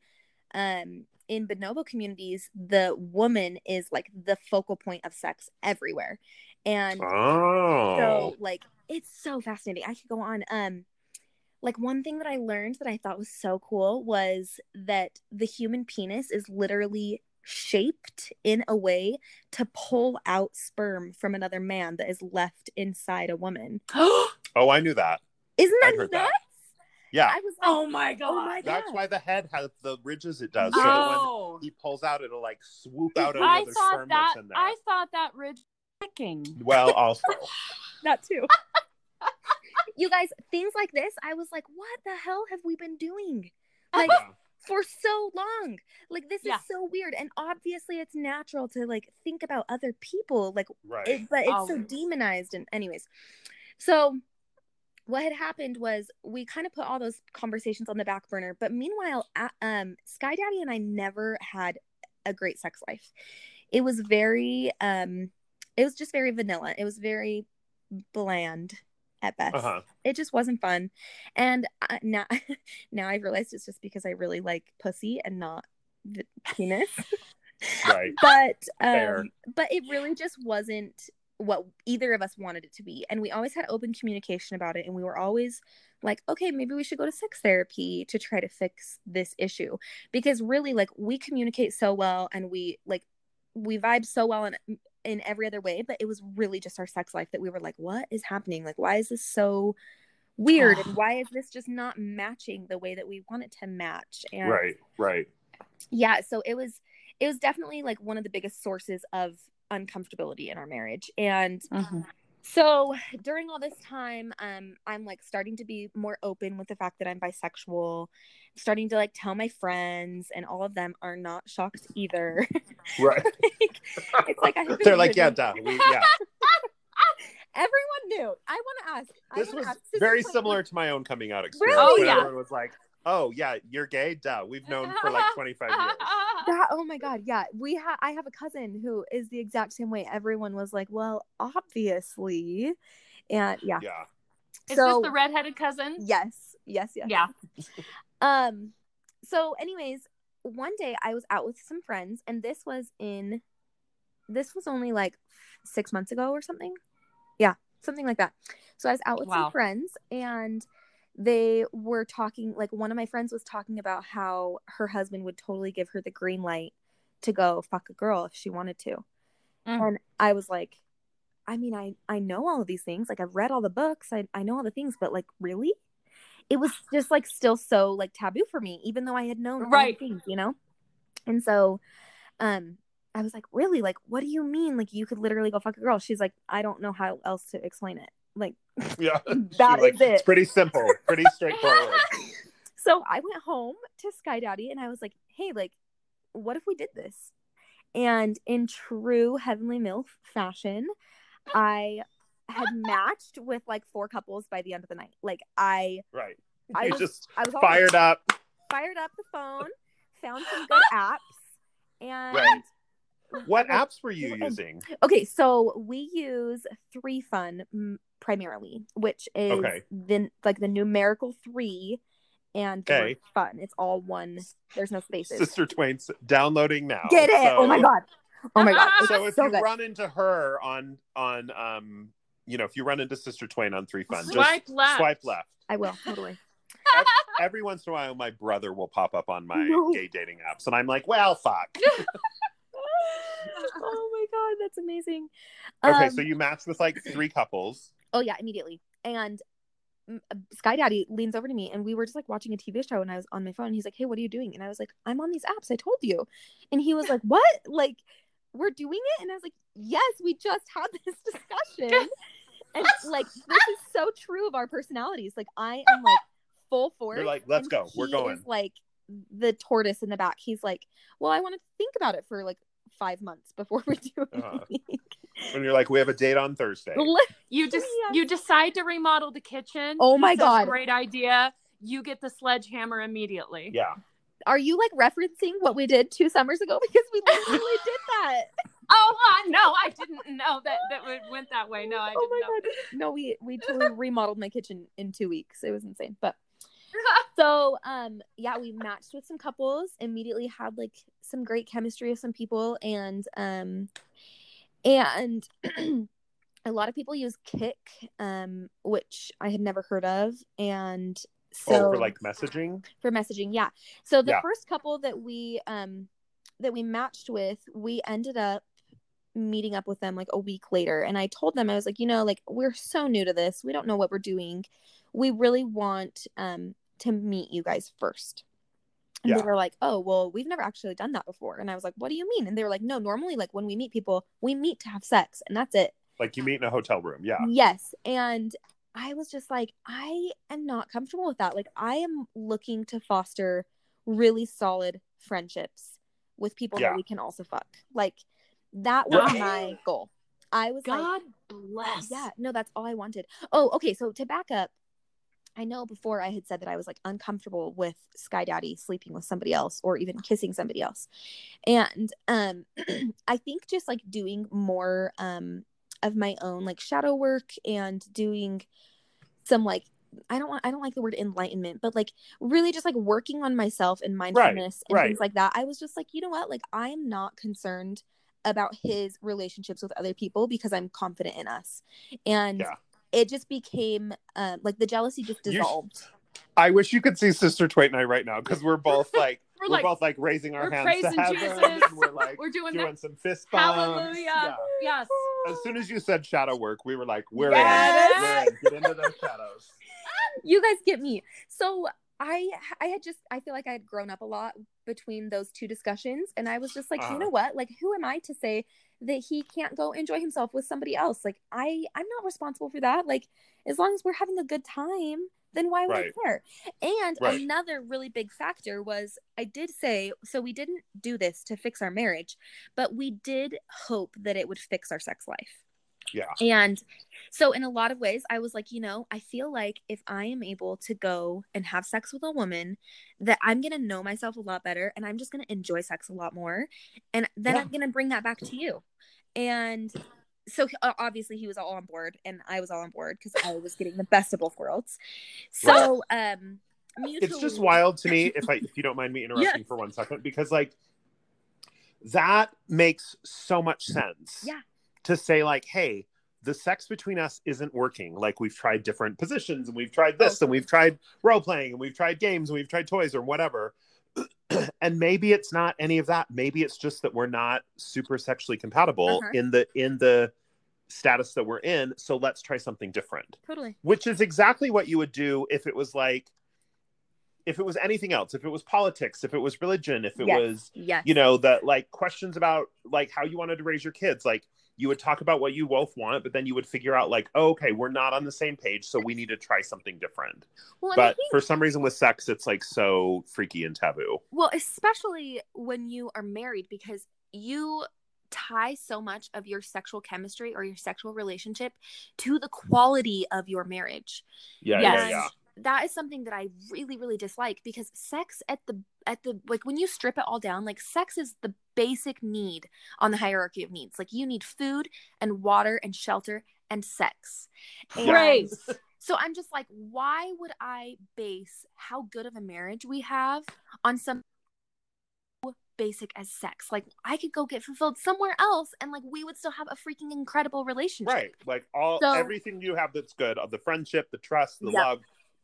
C: um in bonobo communities the woman is like the focal point of sex everywhere and
A: Oh.
C: so like it's so fascinating i could go on um like one thing that I learned that I thought was so cool was that the human penis is literally shaped in a way to pull out sperm from another man that is left inside a woman.
A: Oh, I knew that.
C: Isn't that
A: heard
C: nuts?
A: that. Yeah.
C: I was oh like,
B: Oh my god.
C: Oh my
A: That's
C: God.
A: why the head has the ridges it does. So that when
B: Oh.
A: he pulls out, it'll like swoop out
B: I
A: another
B: thought
A: sperm
B: that
A: that's in there.
B: I thought that ridge was licking.
A: Well, also.
C: that too. you guys, things like this, I was like, what the hell have we been doing? Like for so long. Like this
B: Yeah.
C: is so weird. And obviously it's natural to like think about other people. Like
A: Right.
C: it, but it's so demonized and anyways so what had happened was we kind of put all those conversations on the back burner but meanwhile um sky daddy and i never had a great sex life it was very um it was just very vanilla it was very bland at best
A: uh-huh.
C: it just wasn't fun and I, now now i've realized it's just because i really like pussy and not the penis
A: Right.
C: but
A: Fair.
C: um but it really just wasn't what either of us wanted it to be and we always had open communication about it and we were always like okay maybe we should go to sex therapy to try to fix this issue because really like we communicate so well and we like we vibe so well in in every other way but it was really just our sex life that we were like what is happening? Like why is this so weird? And why is this just not matching the way that we want it to match? And
A: Right. Right.
C: yeah so it was it was definitely like one of the biggest sources of uncomfortability in our marriage. And so during all this time um i'm like starting to be more open with the fact that i'm bisexual starting to like tell my friends and all of them are not shocked either
A: Right.
C: Like, it's like I have
A: They're
C: been
A: like, yeah, duh. We, yeah.
C: everyone knew i want to ask
A: This was
C: ask- this
A: very
C: is like-
A: similar to my own coming out experience.
C: Really?
B: Oh, yeah.
A: Everyone was like, oh, yeah, you're gay? Duh. We've known for like 25 years.
C: that oh my god yeah we have i have a cousin who is the exact same way everyone was like well obviously and yeah
A: Yeah.
B: Is this the redheaded cousin?
C: yes yes yes
B: Yeah.
C: Um so anyways one day i was out with some friends and this was in this was only like six months ago or something. Yeah something like that. So i was out with
B: Wow.
C: some friends and they were talking like one of my friends was talking about how her husband would totally give her the green light to go fuck a girl if she wanted to.
B: Mm.
C: and i was like i mean i i know all of these things. Like i've read all the books. I, I know all the things but like really it was just like still so like taboo for me even though i had known
B: Right.
C: things you know and so um i was like really like what do you mean like you could literally go fuck a girl she's like i don't know how else to explain it like
A: Yeah.
C: that is
A: She's
C: is it.
A: It's pretty simple, pretty straightforward.
C: so I went home to Sky Daddy and I was like, hey, like, what if we did this? And in true Heavenly MILF fashion, I had matched with like four couples by the end of the night. Like I
A: Right.
C: I was-
A: just
C: I was
A: fired up.
C: fired up the phone, found some good apps, and
A: Right. What apps were you using?
C: Okay, so we use Three Fun primarily, which is
A: Okay.
C: the like the numerical three and
A: Okay.
C: fun. It's all one. There's no spaces.
A: Sister Twain's downloading now.
C: Get it?
A: So-
C: oh my god! Oh my god!
A: So if
C: so
A: you
C: good.
A: run into her on on um you know if you run into Sister Twain on Three Fun,
B: Swipe
A: just
B: left.
A: swipe left.
C: I will totally.
A: Ev- Every once in a while, my brother will pop up on my
C: No.
A: gay dating apps, and I'm like, "Well, fuck."
C: oh my god, that's amazing.
A: Okay,
C: Um,
A: so you matched with like three couples.
C: Oh yeah, immediately. And mm, uh, Sky Daddy leans over to me, and we were just like watching a TV show, and I was on my phone. And he's like, "Hey, what are you doing?" And I was like, "I'm on these apps. I told you." And he was like, "What? Like, we're doing it?" And I was like, "Yes, we just had this discussion." and like, this is so true of our personalities. Like, I am like full force.
A: You're like, "Let's go. We're going."
C: Like the tortoise in the back. He's like, "Well, I want to think about it for like five months before we do
A: Uh-huh.
C: anything."
A: And you're like, "We have a date on Thursday."
B: You just
C: Yes.
B: you decide to remodel the kitchen.
C: Oh my
B: He says,
C: God.
B: Great idea. You get the sledgehammer immediately.
A: Yeah.
C: Are you like referencing what we did two summers ago? Because we literally did that.
B: Oh uh, no, I didn't know that that it went that way. No, I didn't
C: oh my
B: know.
C: god. No, we we totally remodeled my kitchen in two weeks. It was insane. But so um yeah, we matched with some couples, immediately had like some great chemistry with some people and um and a lot of people use Kik, um, which I had never heard of. And So
A: oh, for like messaging.
C: for messaging, yeah. So the
A: Yeah.
C: first couple that we um that we matched with, we ended up meeting up with them like a week later and I told them I was like, you know, like we're so new to this. We don't know what we're doing. We really want um to meet you guys first. And
A: Yeah.
C: they were like, "Oh, well, we've never actually done that before." And I was like, "What do you mean?" And they were like, "No, normally like when we meet people, we meet to have sex and that's it."
A: Like you meet in a hotel room. Yeah.
C: Yes. And I was just like, I am not comfortable with that. Like, I am looking to foster really solid friendships with people
A: Yeah.
C: that we can also fuck. Like, that was
B: Yeah.
C: my goal. I was like,
B: God bless.
C: yeah, no, that's all I wanted. Oh, okay. So to back up, I know before I had said that I was like uncomfortable with Sky Daddy sleeping with somebody else or even kissing somebody else. And um I think just like doing more um of my own like shadow work and doing some like I don't want I don't like the word enlightenment, but like really just like working on myself and mindfulness and
A: right.
C: things like that. I was just like, you know what? Like I am not concerned about his relationships with other people because I'm confident in us. And
A: Yeah.
C: it just became um like the jealousy just
A: You
C: dissolved.
A: I wish you could see Sister Twain and I right now because we're both like
B: We're
A: we're,
B: like,
A: both like raising our hands to heaven. We're like
B: We're doing
A: doing
B: that.
A: some fist bumps.
B: Hallelujah.
A: Yeah.
B: Yes.
A: As soon as you said shadow work, we were like, we're
C: Yes.
A: in. We're in. Get into those shadows.
C: you guys get me. So I I had just I feel like I had grown up a lot between those two discussions and I was just like,
A: Uh-huh.
C: you know what? Like who am I to say that he can't go enjoy himself with somebody else? Like I I'm not responsible for that. Like as long as we're having a good time, then why would
A: Right.
C: I care? And
A: Right.
C: another really big factor was I did say so we didn't do this to fix our marriage, but we did hope that it would fix our sex life.
A: Yeah.
C: And so, in a lot of ways, I was like, you know, I feel like if I am able to go and have sex with a woman, that I'm going to know myself a lot better and I'm just going to enjoy sex a lot more. And then
A: Yeah.
C: I'm going to bring that back to you. And so, obviously, he was all on board and I was all on board because I was getting the best of both worlds. So, um, mutually,
A: It's just wild to me if I if you don't mind me interrupting
C: Yes.
A: for one second because like that makes so much sense.
C: Yeah.
A: To say like, hey, the sex between us isn't working. Like we've tried different positions and we've tried this and we've tried role playing and we've tried games and we've tried toys or whatever. and maybe it's not any of that. Maybe it's just that we're not super sexually compatible
C: Uh-huh.
A: in the in the status that we're in. So let's try something different
C: totally.
A: which is exactly what you would do if it was like if it was anything else if it was politics if it was religion if it
C: Yes.
A: was
C: Yes.
A: you know the like questions about like how you wanted to raise your kids like you would talk about what you both want but then you would figure out like oh, okay we're not on the same page so we need to try something different
C: well,
A: but
C: think-
A: for some reason with sex it's like so freaky and taboo
C: Well, especially when you are married, because you tie so much of your sexual chemistry or your sexual relationship to the quality of your marriage.
A: yeah
B: Yes.
A: yeah yeah
C: That is something that I really, really dislike because sex at the at the like when you strip it all down, like sex is the basic need on the hierarchy of needs. Like you need food and water and shelter and sex.
B: Praise.
C: so I'm just like, why would I base how good of a marriage we have on some basic as sex? Like I could go get fulfilled somewhere else and like we would still have a freaking incredible relationship.
A: right like all
C: So-
A: everything you have that's good of the friendship the trust the
C: Yep.
A: love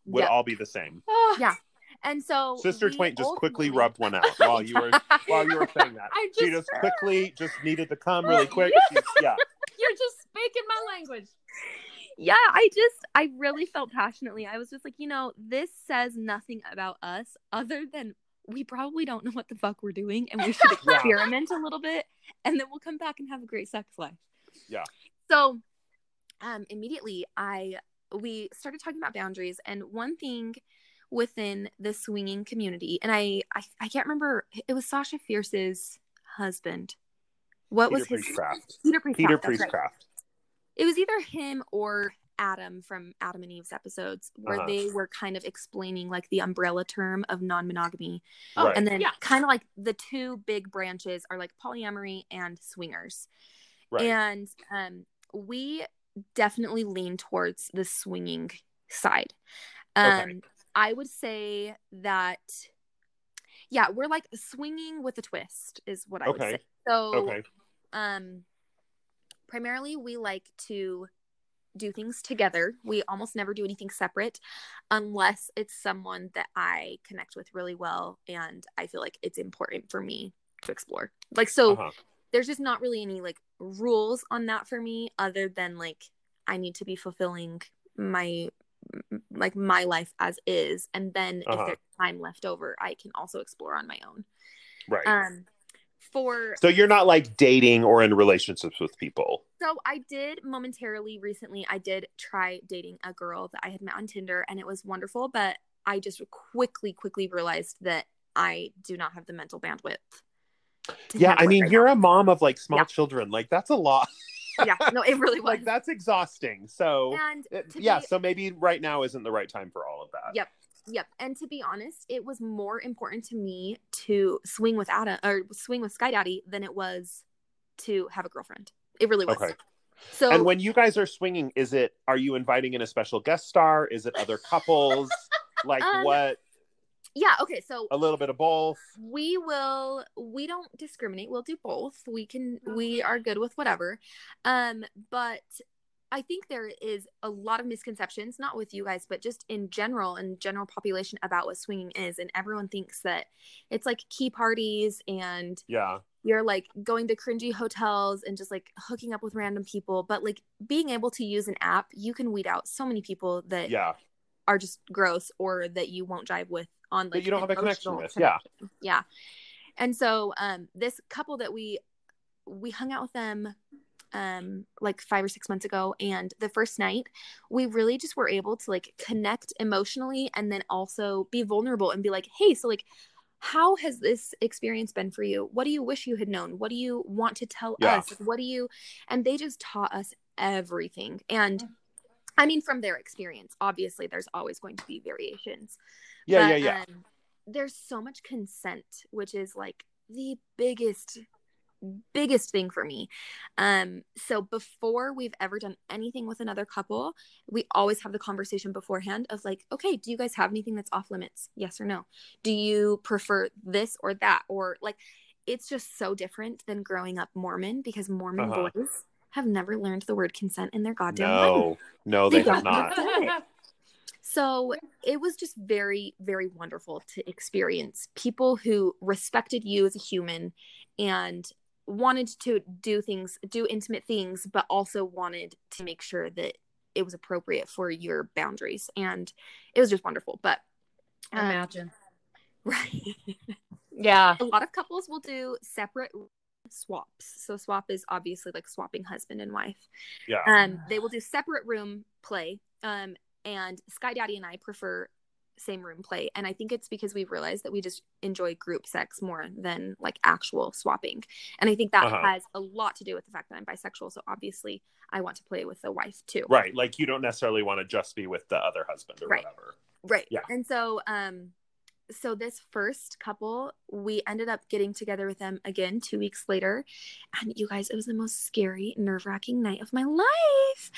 A: would
C: Yep.
A: all be the same
C: Yeah. And so
A: sister twain just quickly
C: ultimately-
A: rubbed one out while you were while you were saying that.
B: I
A: she
B: just-
A: just quickly just needed to come really quick. She's, yeah,
B: You're just speaking my language.
C: yeah i just i really felt passionately i was just like you know this says nothing about us other than we probably don't know what the fuck we're doing and we should
A: Yeah.
C: experiment a little bit and then we'll come back and have a great sex life
A: Yeah.
C: so um immediately i we started talking about boundaries and one thing within the swinging community and i i, I can't remember it was sasha fierce's husband what
A: Peter
C: was his
A: Priestcraft.
C: peter priestcraft,
A: Peter
C: that's right it was either him or Adam from Adam and Eve's episodes where
A: Uh-huh.
C: they were kind of explaining like the umbrella term of non-monogamy
B: Oh,
A: Right.
C: and then
B: Yeah.
C: kind of like the two big branches are like polyamory and swingers
A: Right.
C: and um we definitely lean towards the swinging side um
A: Okay.
C: I would say that yeah we're like swinging with a twist is what i would say so
A: okay.
C: um primarily we like to do things together. We almost never do anything separate unless it's someone that I connect with really well and I feel like it's important for me to explore. Like so
A: Uh-huh.
C: there's just not really any like rules on that for me other than like I need to be fulfilling my like my life as is and then
A: Uh-huh.
C: if there's time left over I can also explore on my own.
A: Right.
C: Um for
A: so you're not like dating or in relationships with people.
C: So I did momentarily recently. I did try dating a girl that I had met on Tinder, and it was wonderful. But I just quickly, quickly realized that I do not have the mental bandwidth.
A: Yeah, I mean,
C: right
A: you're a mom of like small
C: Yeah.
A: children. Like that's a lot.
C: yeah, no, it really was.
A: like that's exhausting. So
C: and
A: it-
C: to
A: yeah,
C: be-
A: so maybe right now isn't the right time for all of that.
C: Yep. Yep. And to be honest, it was more important to me to swing with Adam or swing with Sky Daddy than it was to have a girlfriend. It really was.
A: Okay.
C: So
A: And when you guys are swinging, is it are you inviting in a special guest star? Is it other couples? like
C: Um,
A: what?
C: Yeah, okay. So
A: A little bit of both.
C: we will we don't discriminate we'll do both we can we are good with whatever um but i think there is a lot of misconceptions not with you guys but just in general in general population about what swinging is and everyone thinks that it's like key parties and
A: Yeah.
C: you're like going to cringy hotels and just like hooking up with random people but like being able to use an app you can weed out so many people that
A: Yeah.
C: are just gross or that you won't jive with on like
A: that you don't have a connection with. Yeah.
C: yeah. And so um this couple that we we hung out with them um like five or six months ago and the first night we really just were able to like connect emotionally and then also be vulnerable and be like hey so like how has this experience been for you? What do you wish you had known? What do you want to tell
A: Yeah.
C: us? What do you and they just taught us everything. And i mean from their experience obviously there's always going to be variations
A: Yeah,
C: but,
A: yeah, yeah.
C: um, there's so much consent, which is like the biggest, biggest thing for me. Um, so before we've ever done anything with another couple, we always have the conversation beforehand of like, okay, do you guys have anything that's off limits? Yes or no? Do you prefer this or that? Or like, it's just so different than growing up Mormon because Mormon
A: Uh-huh.
C: boys have never learned the word consent in their goddamn life.
A: no, no, they
C: They
A: have not.
C: So it was just very, very wonderful to experience people who respected you as a human and wanted to do things, do intimate things, but also wanted to make sure that it was appropriate for your boundaries. And it was just wonderful. But um,
B: Imagine.
C: right.
B: Yeah.
C: a lot of couples will do separate swaps. So swap is obviously like swapping husband and wife.
A: Yeah.
C: Um, they will do separate room play. Um, and Sky Daddy and I prefer same room play. And I think it's because we've realized that we just enjoy group sex more than like actual swapping. And I think that
A: Uh-huh.
C: has a lot to do with the fact that I'm bisexual. So obviously I want to play with the wife too.
A: Right. Like you don't necessarily want to just be with the other husband or
C: Right.
A: whatever.
C: Right.
A: Yeah.
C: And so um so this first couple, we ended up getting together with them again two weeks later. And you guys, it was the most scary, nerve-wracking night of my life.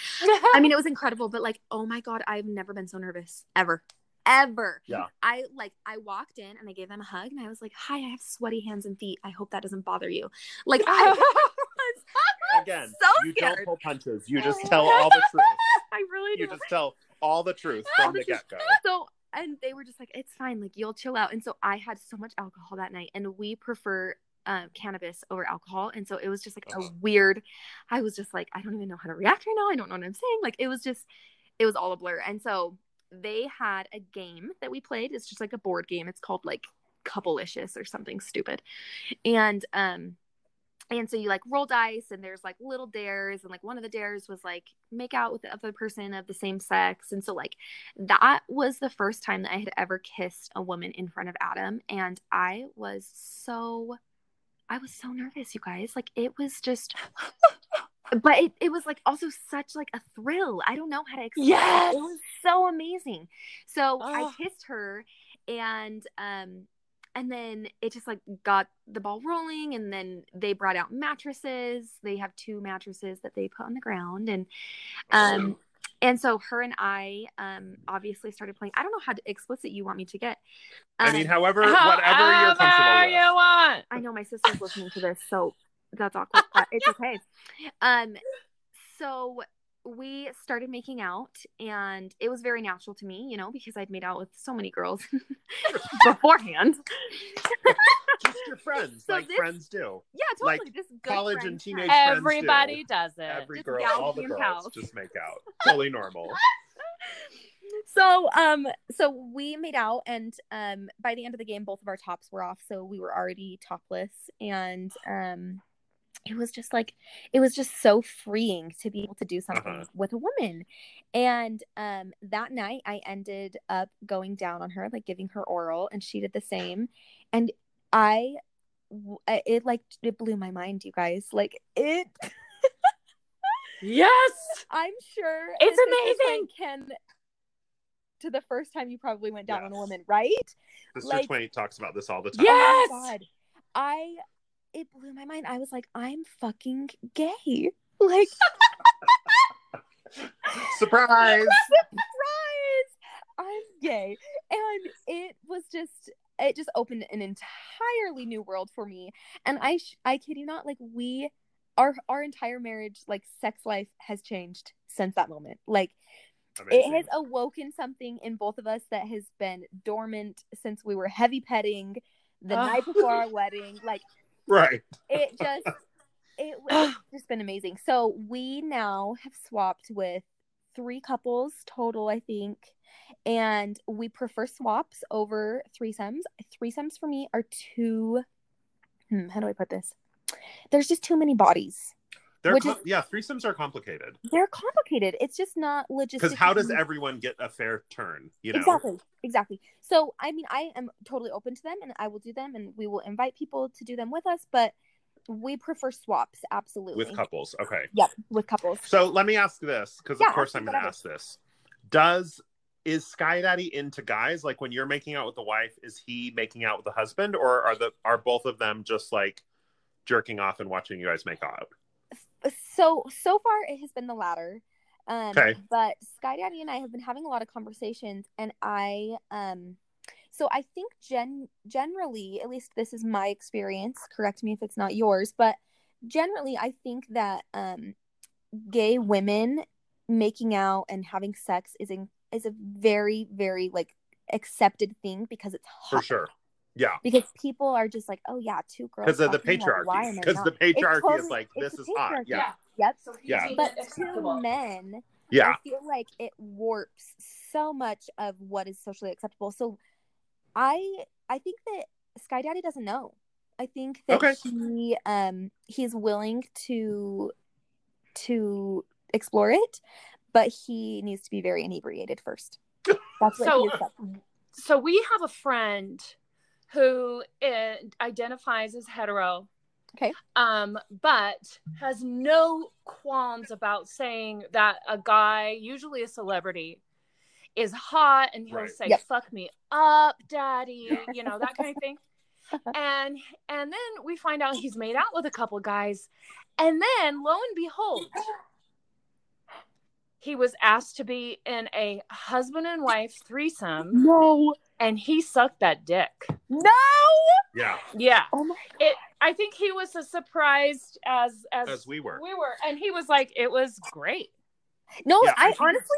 C: I mean, it was incredible, but like, oh my god, I've never been so nervous ever. Ever.
A: Yeah.
C: I like I walked in and I gave them a hug and I was like, Hi, I have sweaty hands and feet. I hope that doesn't bother you. Like I was
A: Again,
C: so
A: you
C: scared.
A: don't pull punches. You just tell all the truth.
C: I really do.
A: You just tell all the truth from the get go.
C: so and they were just like it's fine like you'll chill out. And so i had so much alcohol that night and we prefer um, cannabis over alcohol. And so it was just like
A: Uh-huh.
C: a weird i was just like i don't even know how to react right now. I don't know what i'm saying. Like it was just it was all a blur. And so they had a game that we played. It's just like a board game. It's called like couplelicious or something stupid. And um and so you like roll dice and there's like little dares and like one of the dares was like make out with the other person of the same sex and so like that was the first time that i had ever kissed a woman in front of adam and i was so i was so nervous you guys like it was just but it, it was like also such like a thrill i don't know how to explain
B: Yes!
C: it. it was so amazing so i
B: Oh.
C: kissed her and um and then it just like got the ball rolling and then they brought out mattresses they have two mattresses that they put on the ground and um and so her and i um obviously started playing i don't know how explicit you want me to get
A: I
C: Um,
A: mean, however, whatever you're comfortable with.
B: you want.
C: I know my sister's listening to this, so that's awkward, but it's okay. Um, so we started making out, and it was very natural to me, you know, because I'd made out with so many girls beforehand.
A: Just your friends,
C: So
A: like
C: this-
A: friends do.
C: Yeah,
A: Like
C: totally. Just good
A: college and teenage friends
B: Everybody
A: do.
B: does it.
A: Every
C: Just
A: girl, all the girls
C: pals.
A: just make out. Totally normal.
C: so um so we made out and um by the end of the game both of our tops were off so we were already topless and um it was just like it was just so freeing to be able to do something
A: Uh-huh.
C: with a woman and um that night i ended up going down on her like giving her oral and she did the same and i it like it blew my mind you guys like it
B: Yes.
C: i'm sure
B: It's
C: that this is
B: amazing.
C: like Ken to the first time you probably went down on a woman right
A: Sister
C: Like-
A: Twain talks about this all the time.
B: Yes!
C: Oh my god. I it blew my mind. I was like, I'm fucking gay. Like
A: Surprise!
C: surprise. I'm gay. And it was just it just opened an entirely new world for me. And I sh- I kid you not, like we our our entire marriage, like sex life has changed since that moment. Like
A: Amazing.
C: it has awoken something in both of us that has been dormant since we were heavy petting the
B: Ugh.
C: night before our wedding. Like
A: right.
C: it just it, it's just been amazing. So we now have swapped with three couples total i think. And we prefer swaps over threesomes threesomes for me are too hmm, how do i put this? There's just too many bodies
A: They're com-
C: is-
A: yeah, threesomes are complicated
C: they're complicated it's just not logistic
A: because how does everyone get a fair turn? You know,
C: Exactly. Exactly. So, I mean, I am totally open to them and I will do them and we will invite people to do them with us, but we prefer swaps. Absolutely.
A: with couples. Okay.
C: Yep. With couples.
A: So let me ask this because
C: Yeah,
A: of course I'm going to ask this. Does is Sky Daddy into guys? Like when you're making out with the wife, is he making out with the husband, or are the are both of them just like jerking off and watching you guys make out?
C: So, so far it has been the latter. Um,
A: Okay.
C: But Sky Daddy and I have been having a lot of conversations and I, um, so I think gen generally, at least this is my experience, correct me if it's not yours, but generally I think that, um, gay women making out and having sex is in, is a very very like accepted thing because it's
A: For sure. Yeah.
C: because people are just like oh yeah two girls
A: Because of the
C: fucking, why am
A: patriarchy.
C: I
A: Because the patriarchy
C: totally-
A: is like, this is hot.
C: patriarchy.
A: Yeah.
C: yep
A: Yeah.
C: but to men
A: Yeah.
C: I feel like it warps so much of what is socially acceptable. So I I think that Sky Daddy doesn't know. I think that
A: Okay.
C: he um he's willing to to explore it, but he needs to be very inebriated first. That's what
B: So-
C: he
B: so we have a friend who identifies as hetero
C: Okay.
B: um but has no qualms about saying that a guy usually a celebrity is hot and he'll
A: Right.
B: say
C: Yep.
B: fuck me up daddy you know that kind of thing and and then we find out he's made out with a couple guys and then lo and behold he was asked to be in a husband and wife threesome
C: No.
B: and he sucked that dick.
C: No.
A: Yeah.
B: Yeah.
C: Oh my
B: It I think he was as surprised as as,
A: As we were.
B: We were and he was like it was great.
C: No,
A: Yeah, I
C: I, honestly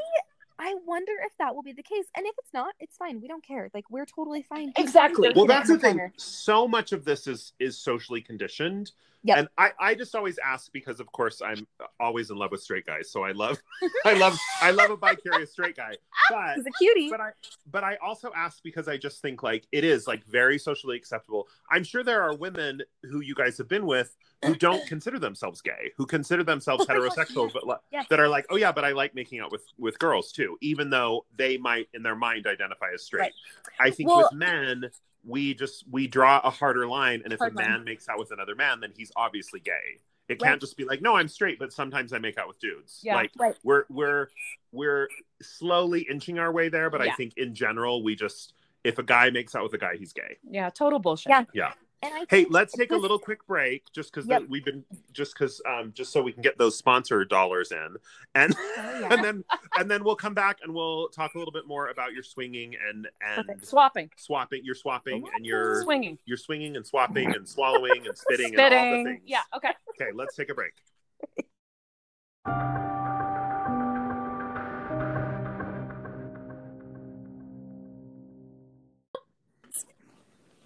C: I wonder if that will be the case. And if it's not, it's fine. We don't care. Like we're totally fine.
B: Exactly.
A: Well, that's the thing.
C: corner.
A: So much of this is is socially conditioned.
C: Yep.
A: And I, I just always ask because of course I'm always in love with straight guys. So I love I love I love a bicurious straight guy. But
C: He's a cutie.
A: but I but I also ask because I just think like it is like very socially acceptable. I'm sure there are women who you guys have been with who don't consider themselves gay, who consider themselves oh heterosexual, but
C: Yes.
A: that are like, oh yeah, but I like making out with with girls too, even though they might in their mind identify as straight.
C: Right.
A: I think
C: Well-
A: with men, we just we draw a harder line, and if a
C: line.
A: man makes out with another man, then he's obviously gay. It
C: Right.
A: can't just be like, no, I'm straight, but sometimes I make out with dudes.
B: Yeah.
A: Like
C: Right.
A: we're we're we're slowly inching our way there, but I think in general we just if a guy makes out with a guy, he's gay.
B: Yeah, total bullshit.
C: Yeah. I
A: Hey, let's take a little quick break just because
C: Yep.
A: we've been just because um just so we can get those sponsor dollars in, and
C: Oh, yeah.
A: and then and then we'll come back and we'll talk a little bit more about your swinging and and
C: Perfect.
B: Swapping,
A: swapping, your swapping and your
B: swinging,
A: your swinging and swapping and swallowing and spitting, and all the things.
B: Yeah, okay.
A: Okay, let's take a break.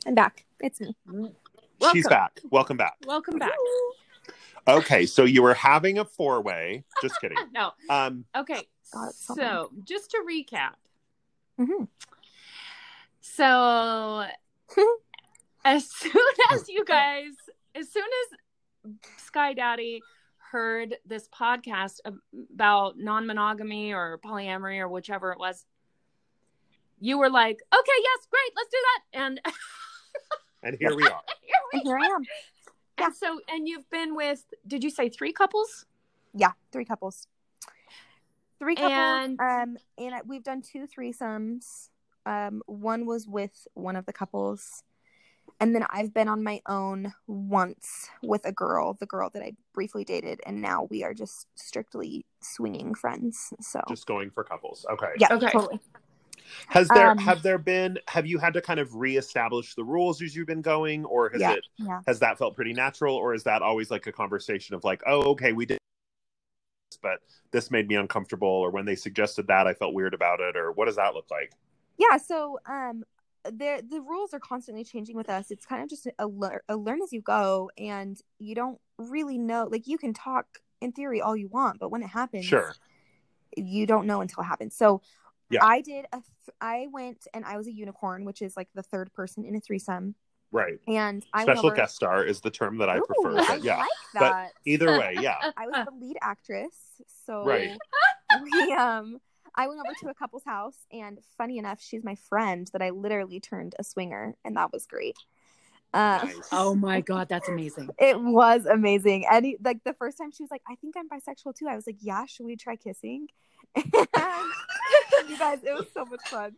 C: I'm back. It's me.
A: She's back. Welcome back.
B: Welcome back.
A: Okay, so you were having a four way. Just kidding.
B: No.
A: Um,
B: Okay.
C: God, so
B: so, just to recap.
C: Mhm.
B: So, as soon as you guys, as soon as Sky Daddy heard this podcast about non monogamy or polyamory or whichever it was, you were like, okay, yes, great, let's do that. And
A: and here we are.
B: here we
C: And here I am.
B: And so, and you've been with, did you say three couples?
C: Yeah, three couples. Three couples.
B: And-
C: um, and I- we've done two threesomes. Um, one was with one of the couples, and then I've been on my own once with a girl, the girl that I briefly dated, and now we are just strictly swinging friends. So
A: Just going for couples. Okay.
C: yeah,
B: Okay.
C: totally.
A: Has there
C: Um,
A: have there been have you had to kind of reestablish the rules as you've been going, or has
C: Yeah.
A: it
C: Yeah.
A: has that felt pretty natural, or is that always like a conversation of like, oh, okay, we did, this, but this made me uncomfortable, or when they suggested that, I felt weird about it, or what does that look like?
C: Yeah, so um there the rules are constantly changing with us. It's kind of just a, lear- a learn as you go and you don't really know like you can talk in theory all you want, but when it happens
A: Sure.
C: you don't know until it happens. So
A: Yeah.
C: I did a th- I went and I was a unicorn, which is like the third person in a threesome.
A: Right.
C: And I
A: Special
C: over-
A: guest star is the term that I
C: Ooh,
A: prefer.
C: I
A: yeah.
C: like
A: But
C: that.
A: Either way, yeah.
C: I was the lead actress, so
A: Right.
C: we um I went over to a couple's house and funny enough, she's my friend that I literally turned a swinger and that was great. Uh,
A: Nice.
B: Oh my God, that's amazing.
C: It was amazing. And like the first time she was like, I think I'm bisexual too. I was like, Yeah, should we try kissing? And you guys, it was so much fun.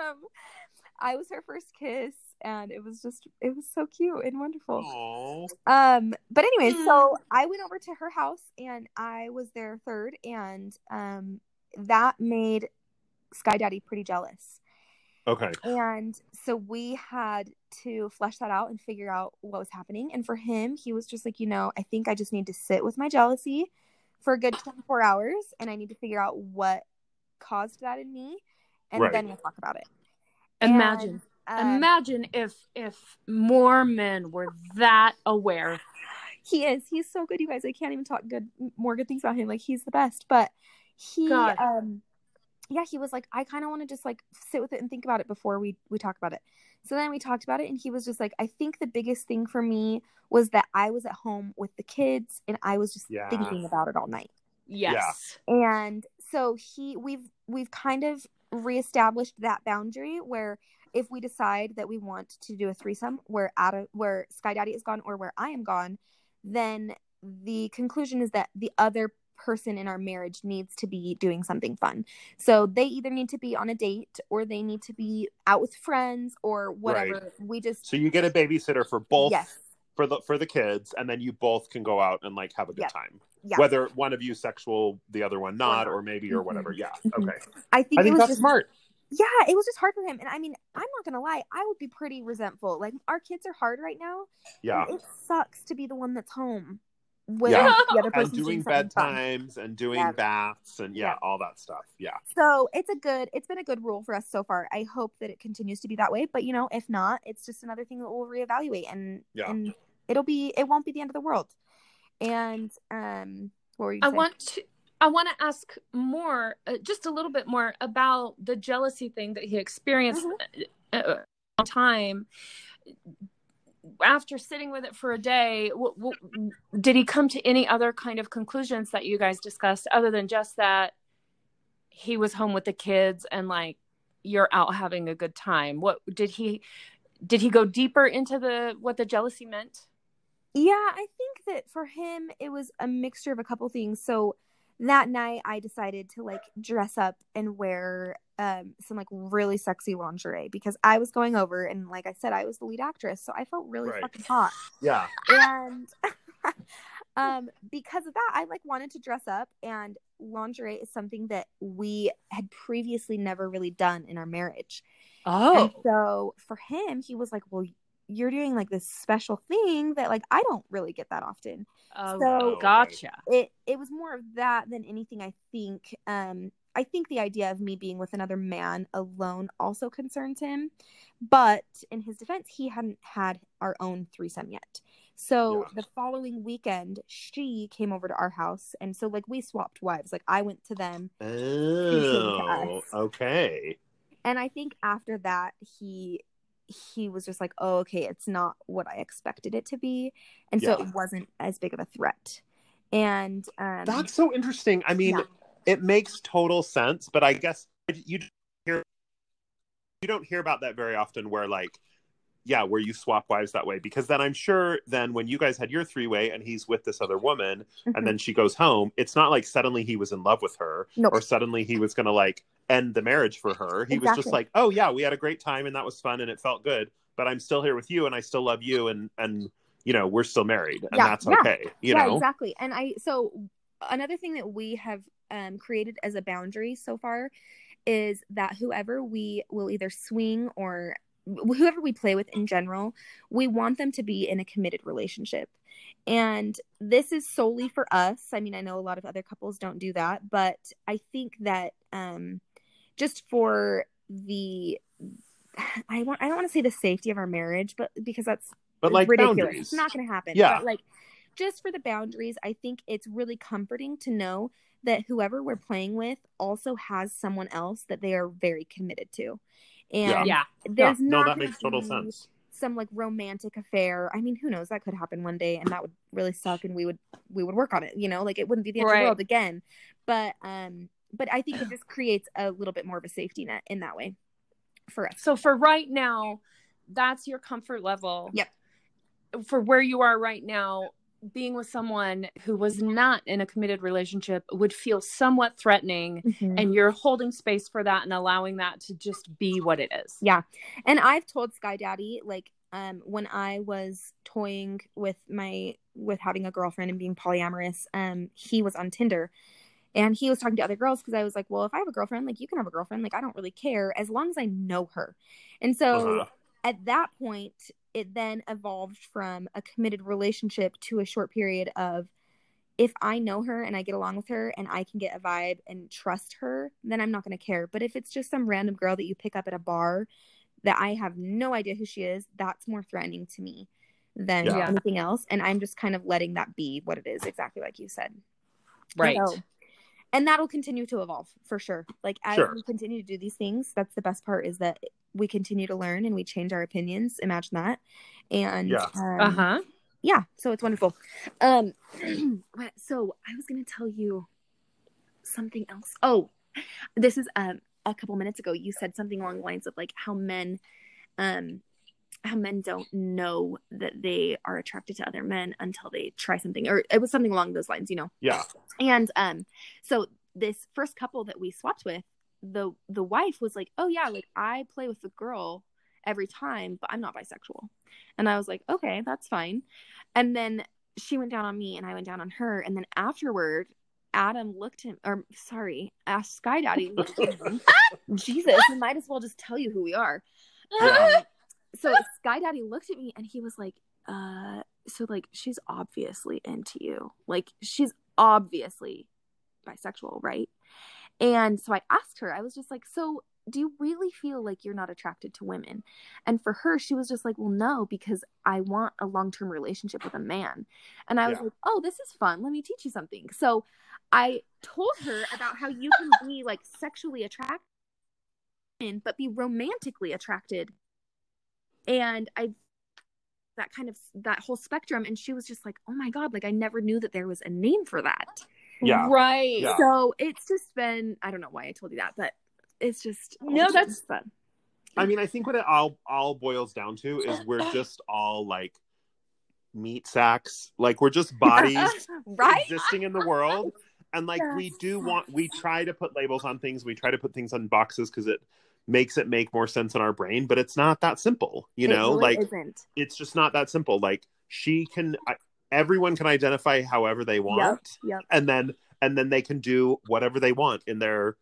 C: um, I was her first kiss and it was just it was so cute and wonderful.
A: Aw.
C: Um, but anyway, so I went over to her house and I was their third, and um, that made Sky Daddy pretty jealous.
A: Okay.
C: And so we had to flesh that out and figure out what was happening. And for him, he was just like, you know, I think I just need to sit with my jealousy for a good 24 hours and I need to figure out what caused that in me. And
A: Right.
C: then we'll talk about it.
B: Imagine.
C: And, um,
B: Imagine if if more men were that aware.
C: he is. He's so good, you guys. I can't even talk good more good things about him. Like he's the best. But he
B: God.
C: um yeah, he was like, I kind of want to just like sit with it and think about it before we we talk about it. So then we talked about it and he was just like, I think the biggest thing for me was that I was at home with the kids and I was just
A: Yeah.
C: thinking about it all night.
B: Yes.
C: And so he we've we've kind of reestablished that boundary where if we decide that we want to do a threesome where out of where Sky Daddy is gone or where I am gone, then the conclusion is that the other person in our marriage needs to be doing something fun. So they either need to be on a date or they need to be out with friends or whatever. We just
A: So you get a babysitter for both
C: yes.
A: for the for the kids, and then you both can go out and like have a good
C: Yeah.
A: time.
C: Yeah.
A: Whether one of you sexual, the other one not,
C: not.
A: or maybe or
C: Mhm.
A: whatever. Yeah.
C: Mhm.
A: Okay.
C: I think,
A: I
C: it
A: think
C: was
A: that's
C: just
A: smart.
C: yeah, it was just hard for him. And I mean, I'm not gonna lie, I would be pretty resentful. Like our kids are hard right now.
A: Yeah.
C: It sucks to be the one that's home when
A: Yeah.
C: the other
A: And
C: person's
A: doing
C: something fun.
A: bedtimes and doing
C: Yeah.
A: baths and yeah,
C: Yeah.
A: all that stuff. Yeah.
C: So it's a good it's been a good rule for us so far. I hope that it continues to be that way. But you know, if not, it's just another thing that we'll reevaluate and
A: Yeah.
C: and it'll be it won't be the end of the world. And um what were you
B: I
C: saying?
B: want to I want to ask more, uh, just a little bit more about the jealousy thing that he experienced uh, uh, uh, time. After sitting with it for a day, w- w- did he come to any other kind of conclusions that you guys discussed, other than just that he was home with the kids and like you're out having a good time? What did he? Did he go deeper into the what the jealousy meant?
C: Yeah, I think that for him it was a mixture of a couple things. So that night I decided to like dress up and wear um some like really sexy lingerie because I was going over and like I said I was the lead actress, so I felt really
A: Right.
C: fucking hot.
A: Yeah.
C: And um because of that I like wanted to dress up and lingerie is something that we had previously never really done in our marriage.
B: Oh,
C: And so for him, he was like, Well, you're doing like this special thing that like I don't really get that often.
B: oh,
C: So-
B: gotcha.
C: It it was more of that than anything I think. Um I think the idea of me being with another man alone also concerns him. But in his defense, he hadn't had our own threesome yet. So
A: Yeah.
C: the following weekend, she came over to our house. And so, like, we swapped wives. Like, I went to them.
A: Oh,
C: us.
A: okay.
C: And I think after that, he. He was just like, oh, okay, it's not what I expected it to be. And so it wasn't as big of a threat. And um,
A: That's so interesting. I mean,
C: Yeah.
A: it makes total sense, but I guess you hear you don't hear about that very often where like yeah, where you swap wives that way because then I'm sure then when you guys had your three-way and he's with this other woman
C: mhm.
A: and then she goes home, it's not like suddenly he was in love with her
C: Nope.
A: or suddenly he was going to like end the marriage for her. He was just like, "Oh yeah, we had a great time and that was fun and it felt good, but I'm still here with you and I still love you and and you know, we're still married and
C: Yeah,
A: that's
C: yeah.
A: okay." You
C: yeah,
A: know?
C: exactly. And I so another thing that we have um, created as a boundary so far is that whoever we will either swing or whoever we play with in general, we want them to be in a committed relationship. And this is solely for us. I mean, I know a lot of other couples don't do that, but I think that um, just for the I want I don't want to say the safety of our marriage, but because that's
A: But like
C: ridiculous.
A: boundaries.
C: It's not going to happen.
A: Yeah.
C: But like, just for the boundaries, I think it's really comforting to know that whoever we're playing with also has someone else that they are very committed to. And
B: Yeah.
C: there's
A: yeah, no, that makes total sense.
C: Some like romantic affair. I mean, who knows? That could happen one day, and that would really suck. And we would we would work on it. You know, like it wouldn't be the end of the world again. But um, but I think it just creates a little bit more of a safety net in that way for us.
B: So for right now, that's your comfort level.
C: Yep.
B: For where you are right now, being with someone who was not in a committed relationship would feel somewhat threatening
C: Mhm.
B: and you're holding space for that and allowing that to just be what it is.
C: Yeah. And I've told Sky Daddy, like, um, when I was toying with my with having a girlfriend and being polyamorous, um, he was on Tinder. And he was talking to other girls because I was like, Well, if I have a girlfriend, like you can have a girlfriend, like I don't really care as long as I know her. And so
A: Uh-huh.
C: at that point, it then evolved from a committed relationship to a short period of if I know her and I get along with her and I can get a vibe and trust her, then I'm not going to care. But if it's just some random girl that you pick up at a bar that I have no idea who she is, that's more threatening to me than
A: Yeah.
C: anything else. And I'm just kind of letting that be what it is, exactly like you said.
B: Right.
C: So- and that'll continue to evolve for sure. Like as
A: Sure.
C: we continue to do these things, that's the best part is that we continue to learn and we change our opinions. Imagine that. And
A: Yeah.
C: um,
B: Uh-huh.
C: yeah, so it's wonderful. Um so I was gonna tell you something else. Oh, this is um a couple minutes ago you said something along the lines of like how men um how men don't know that they are attracted to other men until they try something or it was something along those lines, you know.
A: Yeah.
C: And um so this first couple that we swapped with, the the wife was like, "Oh yeah, like I play with the girl every time, but I'm not bisexual." And I was like, "Okay, that's fine." And then she went down on me and I went down on her and then afterward Adam looked him or sorry, asked Sky Daddy looked at him. Jesus, we might as well just tell you who we are. Um, so Sky Daddy looked at me and he was like, uh, so like she's obviously into you. Like she's obviously bisexual, right? And so I asked her, I was just like, so do you really feel like you're not attracted to women? And for her, she was just like, well, no, because I want a long term relationship with a man. And I was like, oh, this is fun. Let me teach you something. So I told her about how you can be like sexually attracted, but be romantically attracted. And I, that kind of, that whole spectrum. And she was just like, oh my God, like I never knew that there was a name for that.
A: Yeah.
B: Right.
A: Yeah.
C: So it's just been I don't know why I told you that, but it's just
B: No,
C: it's
B: that's-
C: just fun.
A: I mean, I think what it all all boils down to is we're just all like meat sacks. Like we're just bodies
C: right?
A: existing in the world. And like we do want we try to put labels on things, we try to put things on boxes because it makes it make more sense in our brain, but it's not that simple. You
C: It
A: know,
C: really
A: like
C: isn't.
A: it's just not that simple. Like she can I, everyone can identify however they want
C: Yep.
A: and then and then they can do whatever they want in their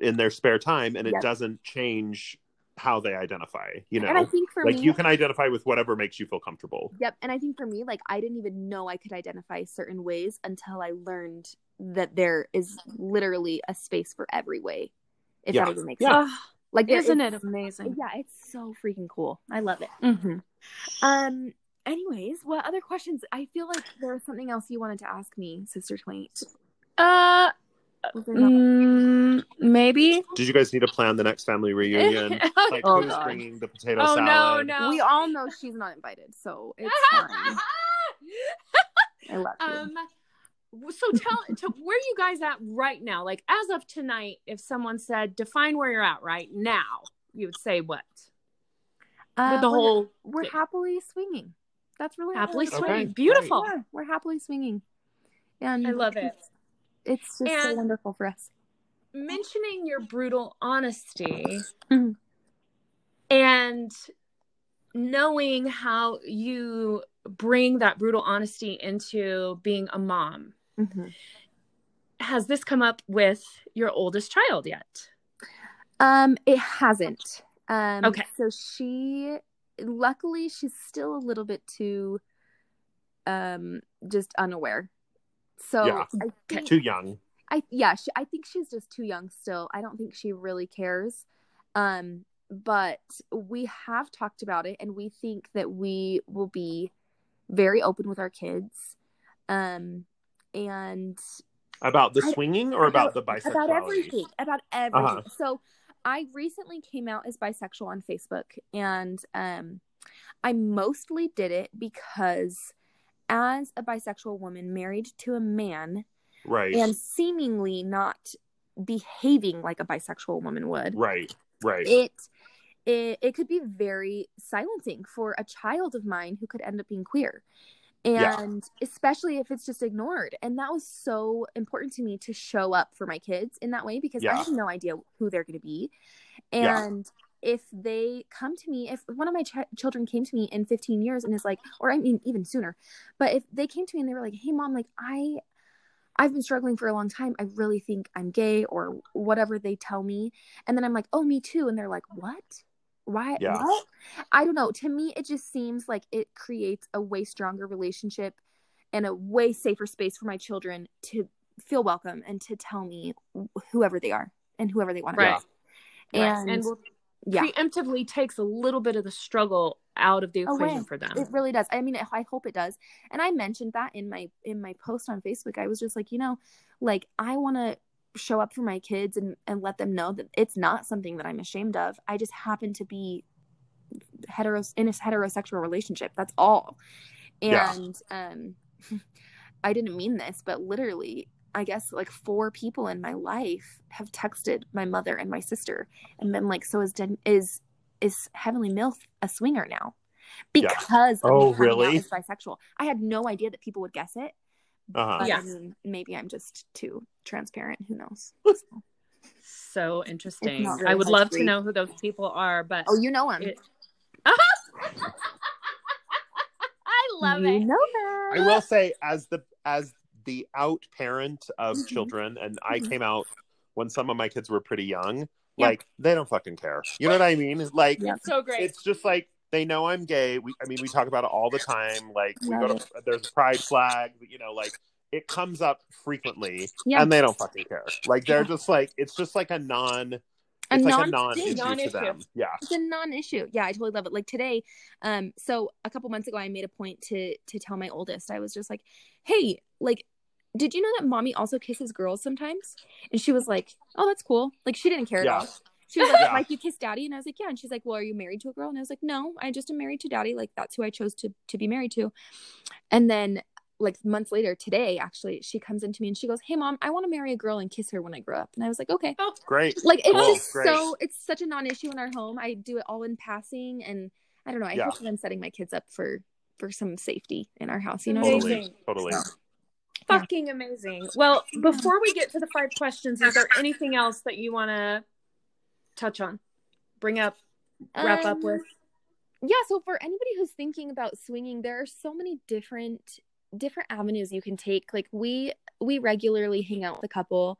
A: in their spare time and it
C: Yep.
A: doesn't change how they identify. You know,
C: and I think for
A: like
C: me,
A: you can identify with whatever makes you feel comfortable.
C: Yep. And I think for me, like I didn't even know I could identify certain ways until I learned that there is literally a space for every way. If
A: Yeah.
C: that even makes
A: Yeah.
C: sense. Like
B: isn't
C: is-
B: it amazing?
C: Yeah, it's so freaking cool. I love it.
B: Mm-hmm.
C: Um anyways, what other questions? I feel like there was something else you wanted to ask me, Sister Twain.
B: Uh,
C: Was there not?
B: mm, maybe.
A: Did you guys need to plan the next family reunion? Like
C: Oh,
A: who's
C: God.
A: bringing the potato
B: oh no,
A: salad?
B: no.
C: We all know she's not invited, so it's fine. I love you.
B: um so tell to where you guys at right now like as of tonight if someone said define where you're at right now you would say what
C: Uh,
B: with the
C: we're-
B: whole
C: we're
B: thing.
C: happily swinging. That's really
B: happily swinging
C: say.
B: beautiful
C: Yeah, we're happily swinging. And
B: I love it.
C: It's, it's just so wonderful for us.
B: mentioning your brutal honesty
C: Mhm.
B: and knowing how you bring that brutal honesty into being a mom has this come up with your oldest child yet
C: Um, it hasn't. Um,
B: Okay.
C: So she, luckily, she's still a little bit too, um, just unaware. So
A: Yeah.
C: I think,
A: Too young.
C: I yeah, she, I think she's just too young still. I don't think she really cares. Um, but we have talked about it, and we think that we will be very open with our kids. Um, and
A: About the swinging or about,
C: about-
A: the bisexuality?
C: about everything about everything
A: Uh-huh.
C: so i recently came out as bisexual on facebook and um i mostly did it because as a bisexual woman married to a man
A: Right.
C: and seemingly not behaving like a bisexual woman would
A: right. Right.
C: it it, it could be very silencing for a child of mine who could end up being queer
A: Yeah.
C: and especially if it's just ignored and that was so important to me to show up for my kids in that way because i
A: Yeah.
C: have no idea who they're going to be
A: Yeah.
C: and if they come to me if one of my ch- children came to me in 15 years and is like or i mean even sooner but if they came to me and they were like hey mom like i I've been struggling for a long time. I really think I'm gay or whatever they tell me. And then I'm like, oh, me too. And they're like, what? Why?
A: Yeah.
C: What? I don't know. To me, it just seems like it creates a way stronger relationship and a way safer space for my children to feel welcome and to tell me whoever they are and whoever they want to
B: Right.
C: be.
B: Right.
C: And,
B: and will-
C: yeah,
B: preemptively takes a little bit of the struggle out of the equation
C: Away.
B: for them
C: it really does. I mean, I hope it does. And I mentioned that in my in my post on Facebook. I was just like, you know, like I want to show up for my kids and and let them know that it's not something that I'm ashamed of. I just happen to be heteros in a heterosexual relationship. That's all.
A: Yeah.
C: And um I didn't mean this, but literally I guess like four people in my life have texted my mother and my sister and been like, "So is Den- is is Heavenly MILF a swinger now?" Because of
A: Oh, really?
C: bisexual. I had no idea that people would guess it.
A: Uh-huh.
B: Yeah.
C: I mean, maybe I'm just too transparent. Who knows?
B: so interesting
C: really
B: i would love
C: to
B: to know who those people are but
C: oh, you know them.
B: It- i love
C: you
B: it
C: know that.
A: I will say, as the as the out parent of
C: Mhm.
A: children, and I
C: Mhm.
A: came out when some of my kids were pretty young.
B: Yeah.
A: Like they don't fucking care. You know what I mean? Like
C: Yeah.
B: it's so great
A: it's just like they know I'm gay. We, I mean, we talk about it all the time. Like we go to there's a pride flag. You know, like it comes up frequently,
C: Yeah.
A: and they don't fucking care. Like they're just like it's just like a non.
C: A
A: It's like a
C: non-
A: non-issue,
B: non-issue.
A: to them. Yeah.
C: it's a non-issue yeah i totally love it like today um so a couple months ago i made a point to to tell my oldest i was just like hey like did you know that mommy also kisses girls sometimes and she was like oh that's cool like she didn't care
A: Yeah.
C: at all she was like
A: Yeah.
C: like you kiss daddy and i was like yeah and she's like well are you married to a girl and i was like no i just am married to daddy like that's who i chose to to be married to and then like months later today actually she comes into me and she goes hey mom i want to marry a girl and kiss her when i grow up and i was like okay oh
A: Great.
C: like it's
A: Cool,
C: just
A: great.
C: so it's such a non-issue in our home i do it all in passing and i don't know i
A: Yeah.
C: hope that i'm setting my kids up for for some safety in our house you know what I mean?
A: Totally. Totally.
C: So-
B: fucking amazing well before we get to the five questions is there anything else that you want to touch on bring up wrap up
C: Um,
B: with?
C: yeah so for anybody who's thinking about swinging there are so many different different avenues you can take. Like we we regularly hang out with a couple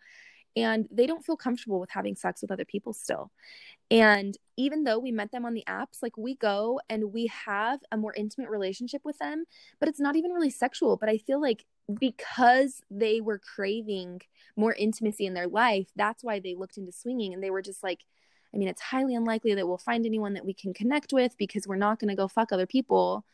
C: and they don't feel comfortable with having sex with other people still. And even though we met them on the apps, like we go and we have a more intimate relationship with them, but it's not even really sexual. But I feel like because they were craving more intimacy in their life, that's why they looked into swinging and they were just like, I mean, it's highly unlikely that we'll find anyone that we can connect with because we're not going to go fuck other people.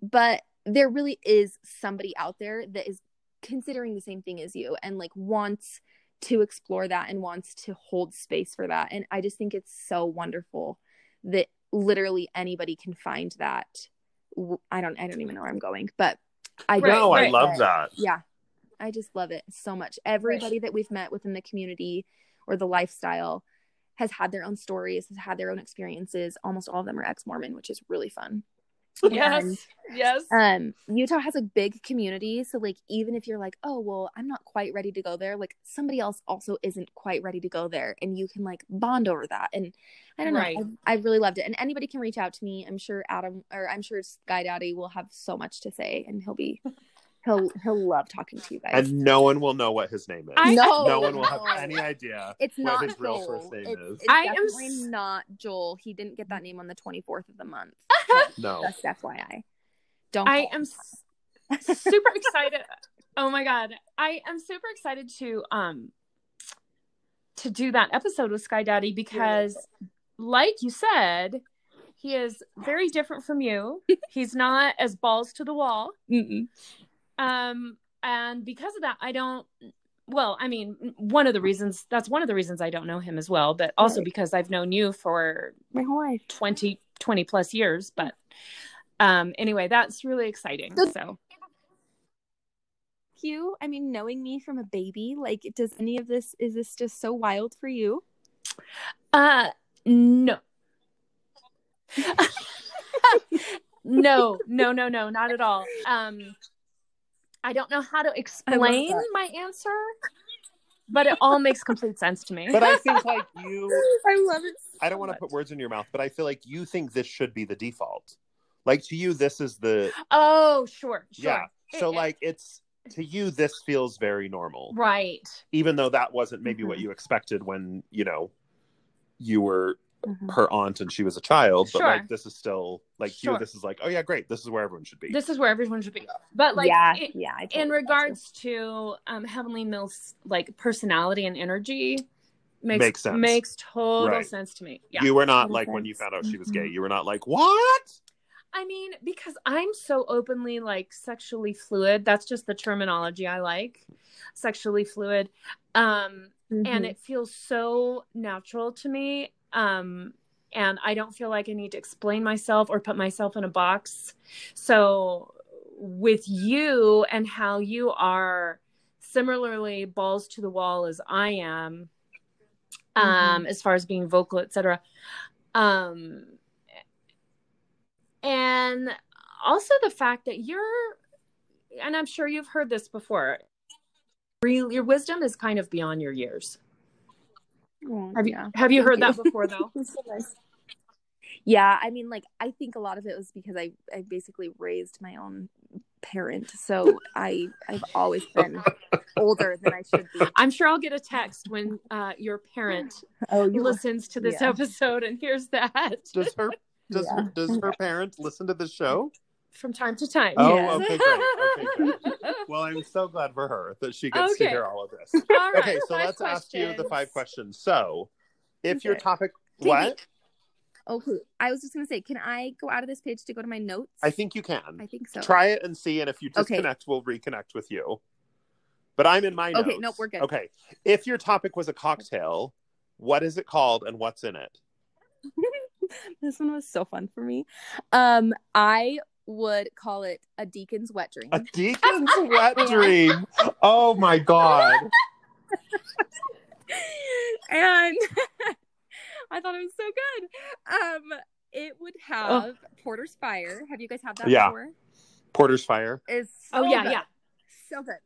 C: But there really is somebody out there that is considering the same thing as you and like wants to explore that and wants to hold space for that. And I just think it's so wonderful that literally anybody can find that. I don't I don't even know where I'm going, but I
B: Right,
A: no, I
B: right.
A: love that.
C: yeah. I just love it so much. Everybody that we've met within the community or the lifestyle has had their own stories, has had their own experiences. Almost all of them are ex-Mormon, which is really fun.
B: Yes. Yes.
C: um utah has a big community so like even if you're like oh well i'm not quite ready to go there like somebody else also isn't quite ready to go there and you can like bond over that and i don't know
B: Right.
C: I, I really loved it and anybody can reach out to me i'm sure adam or i'm sure sky daddy will have so much to say and he'll be he'll he'll love talking to you guys
A: And no one will know what his name is.
B: I-
C: no
A: no one will have any idea.
C: it's
A: what
C: not
A: his real first name
C: it's,
A: is.
C: it's
B: I am s-
C: not Joel. He didn't get that name on the 24th of the month.
A: No.
C: Just FYI. Don't.
B: I am s- super excited. Oh my god, I am super excited to um to do that episode with Sky Daddy because, like you said, he is very different from you. He's not as balls to the wall.
C: Mm-mm.
B: Um, and because of that, I don't. Well, I mean, one of the reasons that's one of the reasons I don't know him as well, but also
C: Right.
B: because I've known you for
C: my whole life.
B: 20, 20 plus years. But um, anyway, that's really exciting.
C: So-
B: So.
C: you? I mean, knowing me from a baby, like, does any of this is this just so wild for you?
B: Uh no. no, no, no, no, not at all. Um I don't know how to explain my answer, but it all makes complete sense to me.
A: But I think like you
C: I love it.
A: I don't want to put words in your mouth, but I feel like you think this should be the default. Like to you, this is the
B: oh, sure, sure.
A: yeah. So
B: It- it-
A: like it's to you, this feels very normal,
B: right.
A: even though that wasn't maybe what
C: Mhm.
A: you expected when you know you were
C: Mhm.
A: her aunt and she was a child. But
B: Sure.
A: like this is still like
B: Sure.
A: you, this is like oh yeah, great. This is where everyone should be.
B: This is where everyone should be. But like
C: yeah,
B: it-
C: yeah. I
B: in
C: totally got you.
B: regards to um Heavenly Milf's like personality and energy makes
A: Makes sense.
B: makes total
A: Right.
B: sense to me. Yeah.
A: You were not
C: Makes
A: like when you found out she was gay.
C: Mhm.
A: You were not like what?
B: I mean, because I'm so openly like sexually fluid. That's just the terminology I like. Sexually fluid. Um and
C: Mhm.
B: it feels so natural to me. Um and I don't feel like I need to explain myself or put myself in a box. So with you and how you are similarly balls to the wall as I am, um, as far as being vocal, etc. Um, and also the fact that you're, and I'm sure you've heard this before. Real, your wisdom is kind of beyond your years. Have you
C: yeah.
B: have you heard
C: Thank
B: that before though?
C: So nice. Yeah, I mean, like, I think a lot of it was because I, I basically raised my own parent, so I, I've always been older than I should be.
B: I'm sure I'll get a text when uh, your parent
C: Oh, you
B: listens to this
C: yeah.
B: episode and hears that
A: Does her does
C: Yeah.
A: her, does her parents listen to the show?
B: From time to time.
A: Oh,
C: Yes.
A: okay, great. Okay, good. Well, I'm so glad for her that she gets to hear all of this.
B: All right,
A: Okay, so let's ask you the five questions. So, if your topic,
C: Wait,
A: what?
C: wait. Okay, I was just gonna say, can I go out of this page to go to my notes?
A: I think you can.
C: I think so.
A: Try it and see, and if you
C: Okay.
A: disconnect, we'll reconnect with you. But I'm in my notes.
C: Okay, nope, we're good.
A: Okay, if your topic was a cocktail, what is it called and what's in it?
C: this one was so fun for me. Um, I would call it a deacon's wet dream.
A: A deacon's wet dream. Oh my god!
C: and I thought it was so good. Um, it would have Porter's Fire. Have you guys had that
A: Yeah.
C: before?
A: Porter's fire.
C: It's
B: Oh yeah,
C: good.
B: yeah.
C: so good.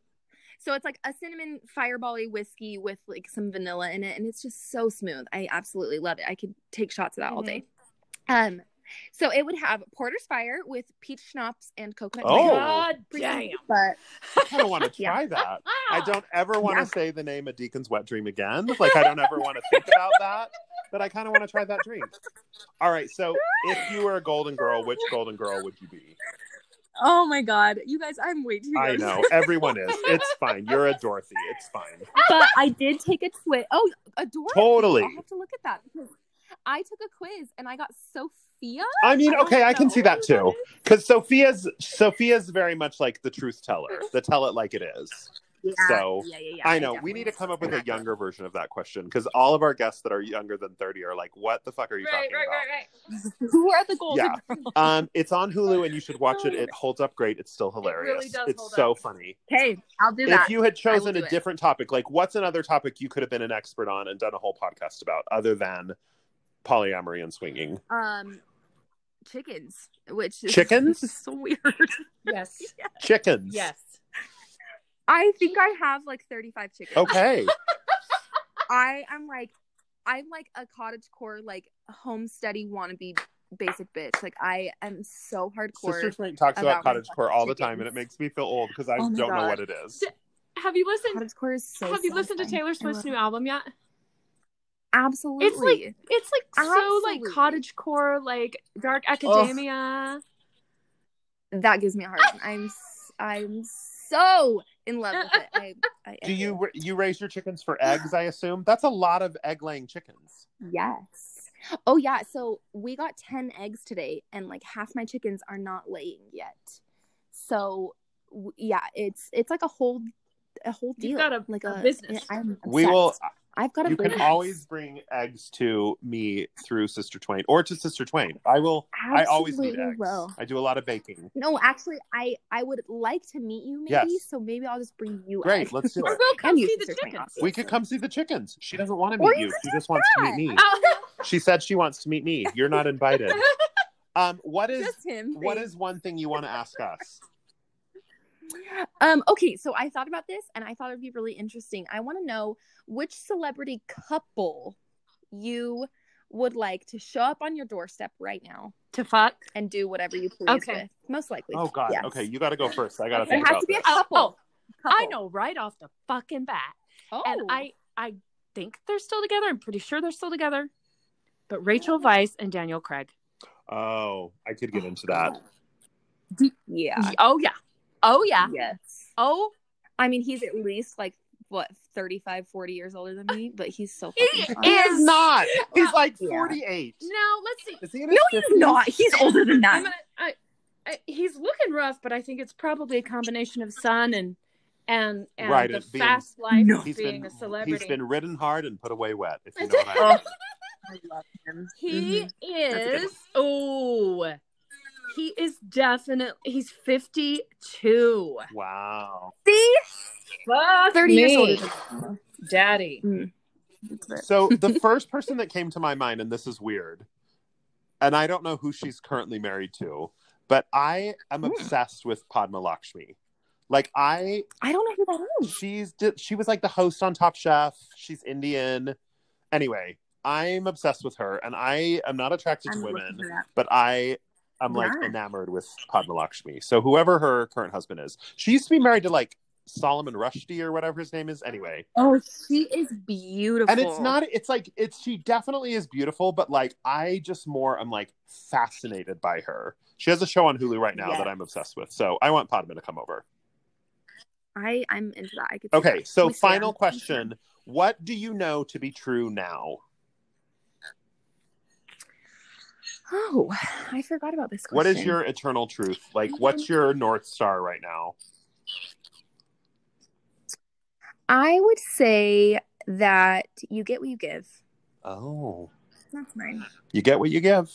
C: So it's like a cinnamon firebally whiskey with like some vanilla in it, and it's just so smooth. I absolutely love it. I could take shots of that all day. Um, so it would have Porter's Fire with peach schnapps and coconut.
A: Oh.
C: Tango.
B: God damn.
C: But
A: I kind of want to
C: Yeah.
A: try that. I don't ever want to
C: Yeah.
A: say the name of Deacon's Wet Dream again. Like I don't ever want to think about that. But I kind of want to try that drink. All right, so if you were a golden girl, which golden girl would you be?
C: Oh my god, you guys, I'm way too.
A: I know everyone is. It's fine. You're a Dorothy. It's fine.
C: but I did take a quiz. Oh, adorable!
A: Totally.
C: I'll have to look at that because I took a quiz and I got Sophia.
A: I mean,
C: I
A: okay, I can see that too. Because Sophia's Sophia's very much like the truth teller, the tell it like it is.
C: Yeah,
A: So,
C: yeah, yeah, yeah,
A: I know we need to come up with a
C: understand that.
A: younger version of that question because all of our guests that are younger than thirty are like, "What the fuck are you
B: Right,
A: talking
B: right,
A: about?"
B: right, right.
C: Who are the golden
A: Yeah.
C: girls?
A: Um, it's on Hulu and you should watch it. It holds up great. It's still hilarious.
B: really does
A: it's
B: hold
A: so
B: up.
A: funny.
C: Hey, I'll do that.
A: If you had chosen a
C: it.
A: different topic, like what's another topic you could have been an expert on and done a whole podcast about, other than polyamory and swinging?
C: um, chickens, which is
A: Chickens?
C: so weird.
B: Yes.
A: Chickens.
B: Yes.
C: I think I have like 35 chickens.
A: Okay.
C: I am like, I'm like a cottage core, like homesteady wannabe basic bitch. Like I am so hardcore.
A: Sister Twain talks about
C: about
A: cottage core all the time, and it makes me feel old because I
C: Oh
A: don't know what it is.
B: Have you listened?
C: cottage core is so.
B: have you listened to. Taylor Swift's new album yet?
C: Absolutely.
B: It's like it's like so like cottage core, like dark academia.
C: that gives me a heart. I'm I'm so in love with it. I, I
A: Do you you raise your chickens for eggs? I assume that's a lot of egg laying chickens.
C: Yes. Oh yeah. So we got ten eggs today, and like half my chickens are not laying yet. So yeah, it's it's like a whole a whole deal.
B: You've got a-
C: like
B: a
C: a,
B: business.
C: I'm
A: We will.
C: Obsessed. I've got a
A: You can
C: business.
A: always bring eggs to me through Sister Twain or to Sister Twain. I will. I always need eggs.
C: will.
A: I do a lot of baking.
C: No, actually, I I would like to meet you maybe.
A: Yes.
C: So maybe I'll just bring you.
A: Great,
C: eggs.
A: let's do
B: Or
A: it.
B: we'll come
C: And you,
B: see the
C: Sister Twain,
B: chickens.
A: We could come see the chickens. She doesn't want to meet
C: you
A: you. She just wants to meet me.
B: Oh,
A: She said she wants to meet me. You're not invited. Um, what is
C: Just him.
A: what
C: thanks.
A: is one thing you want to ask us?
C: Um, okay, so I thought about this and I thought it'd be really interesting. I want to know which celebrity couple you would like to show up on your doorstep right now
B: to fuck.
C: and do whatever you please
B: Okay.
C: with. Most likely.
A: Oh God.
C: Yes.
A: Okay, you got to go first. I got to think.
C: It
A: think
C: has
A: about
C: to be a
A: this.
B: Oh,
C: couple.
B: oh,
C: Couple.
B: I know right off the fucking bat.
C: Oh.
B: And I I think they're still together. I'm pretty sure they're still together. But Rachel Weisz and Daniel Craig.
A: Oh, I could get
C: Oh,
A: into that.
C: God. Yeah.
B: Oh yeah. Oh yeah.
C: Yes.
B: Oh,
C: I mean, he's at least like what 35, 40 years older than me, but he's so
B: He
C: fucking fun.
B: Is-
A: is not. He's like
C: Yeah.
A: 48.
B: now let's see.
A: Is he in
C: No,
A: his
C: he's not. He's older than
B: I'm
C: that.
B: gonna, I, I, he's looking rough, but I think it's probably a combination of sun and and and
A: Right,
B: the
A: being-
B: fast life
C: No.
A: He's
B: being
A: been
B: a celebrity.
A: he's been ridden hard and put away wet. If you know what I mean.
C: I love him.
B: He mm-hmm.
C: That's a good
B: is. Oh, he is definitely. He's fifty-two.
A: Wow.
C: See,
B: Fuck
C: thirty
B: me,
C: years older than me.
B: Daddy.
C: That's it.
A: So the first person that came to my mind, and this is weird, and I don't know who she's currently married to, but I am
C: Hmm.
A: obsessed with Padma Lakshmi. Like I,
C: I don't know who that is.
A: she's she was like the host on Top Chef. She's Indian. Anyway, I'm obsessed with her, and I am not attracted to
C: I'm
A: women,
C: looking for that.
A: but I am like
C: Yeah.
A: enamored with Padma Lakshmi. So whoever her current husband is, she used to be married to like Solomon Rushdie or whatever his name is. Anyway,
C: Oh, she is beautiful.
A: and it's not it's like it's she definitely is beautiful but like i just more I'm like fascinated by her she has a show on hulu right now
C: Yes.
A: that i'm obsessed with so i want Padma to come over
C: I I'm into that. I could.
A: okay so final question what do you know to be true now
C: Oh, I forgot about this question.
A: what is your eternal truth like what's your north star right now
C: I would say that you get what you give.
A: oh
C: That's mine.
A: you get what you give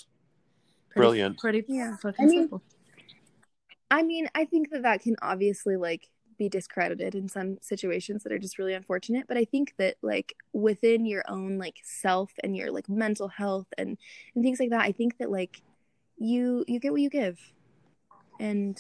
B: Pretty-
A: Brilliant.
B: Pretty
C: Yeah.
B: fucking
C: I mean-
B: simple.
C: I mean, I think that that can obviously like be discredited in some situations that are just really unfortunate, but I think that like within your own like self and your like mental health and and things like that, I think that like you you get what you give. And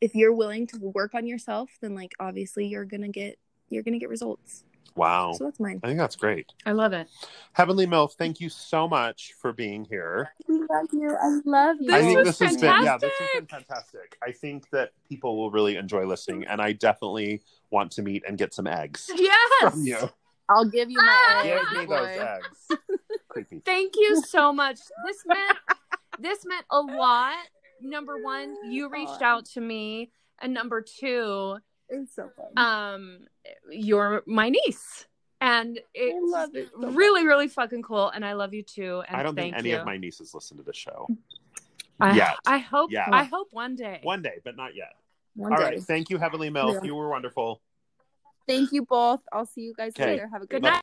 C: if you're willing to work on yourself, then like obviously you're to get you're to get results.
A: Wow
C: So that's mine.
A: i think that's great
B: I love it.
A: heavenly milf thank you so much for being here
C: We love you. I love you.
A: I think
B: was
A: this has been yeah, this has been fantastic. I think that people will really enjoy listening, and I definitely want to meet and get some eggs
B: Yes.
A: from you.
C: I'll give you my
B: Ah!
C: egg,
A: Give me those eggs. creepy.
B: Thank you so much. This meant this meant a lot. Number one, you reached out to me, and number two,
C: It's so fun.
B: um, you're my niece, and it's
C: love it so much.
B: really, really fucking cool. And I love you too. And
A: I don't
B: thank
A: think any
B: you.
A: of my nieces listen to the show.
B: I,
A: yet.
B: I hope.
A: Yet.
B: I hope one day.
A: One day, but not yet.
C: One
A: All
C: day.
A: right. Thank you, Heavenly Milf.
C: Yeah.
A: You were wonderful.
C: Thank you both. I'll see you guys
A: Okay.
C: later. Have a
B: Good
C: good
B: night.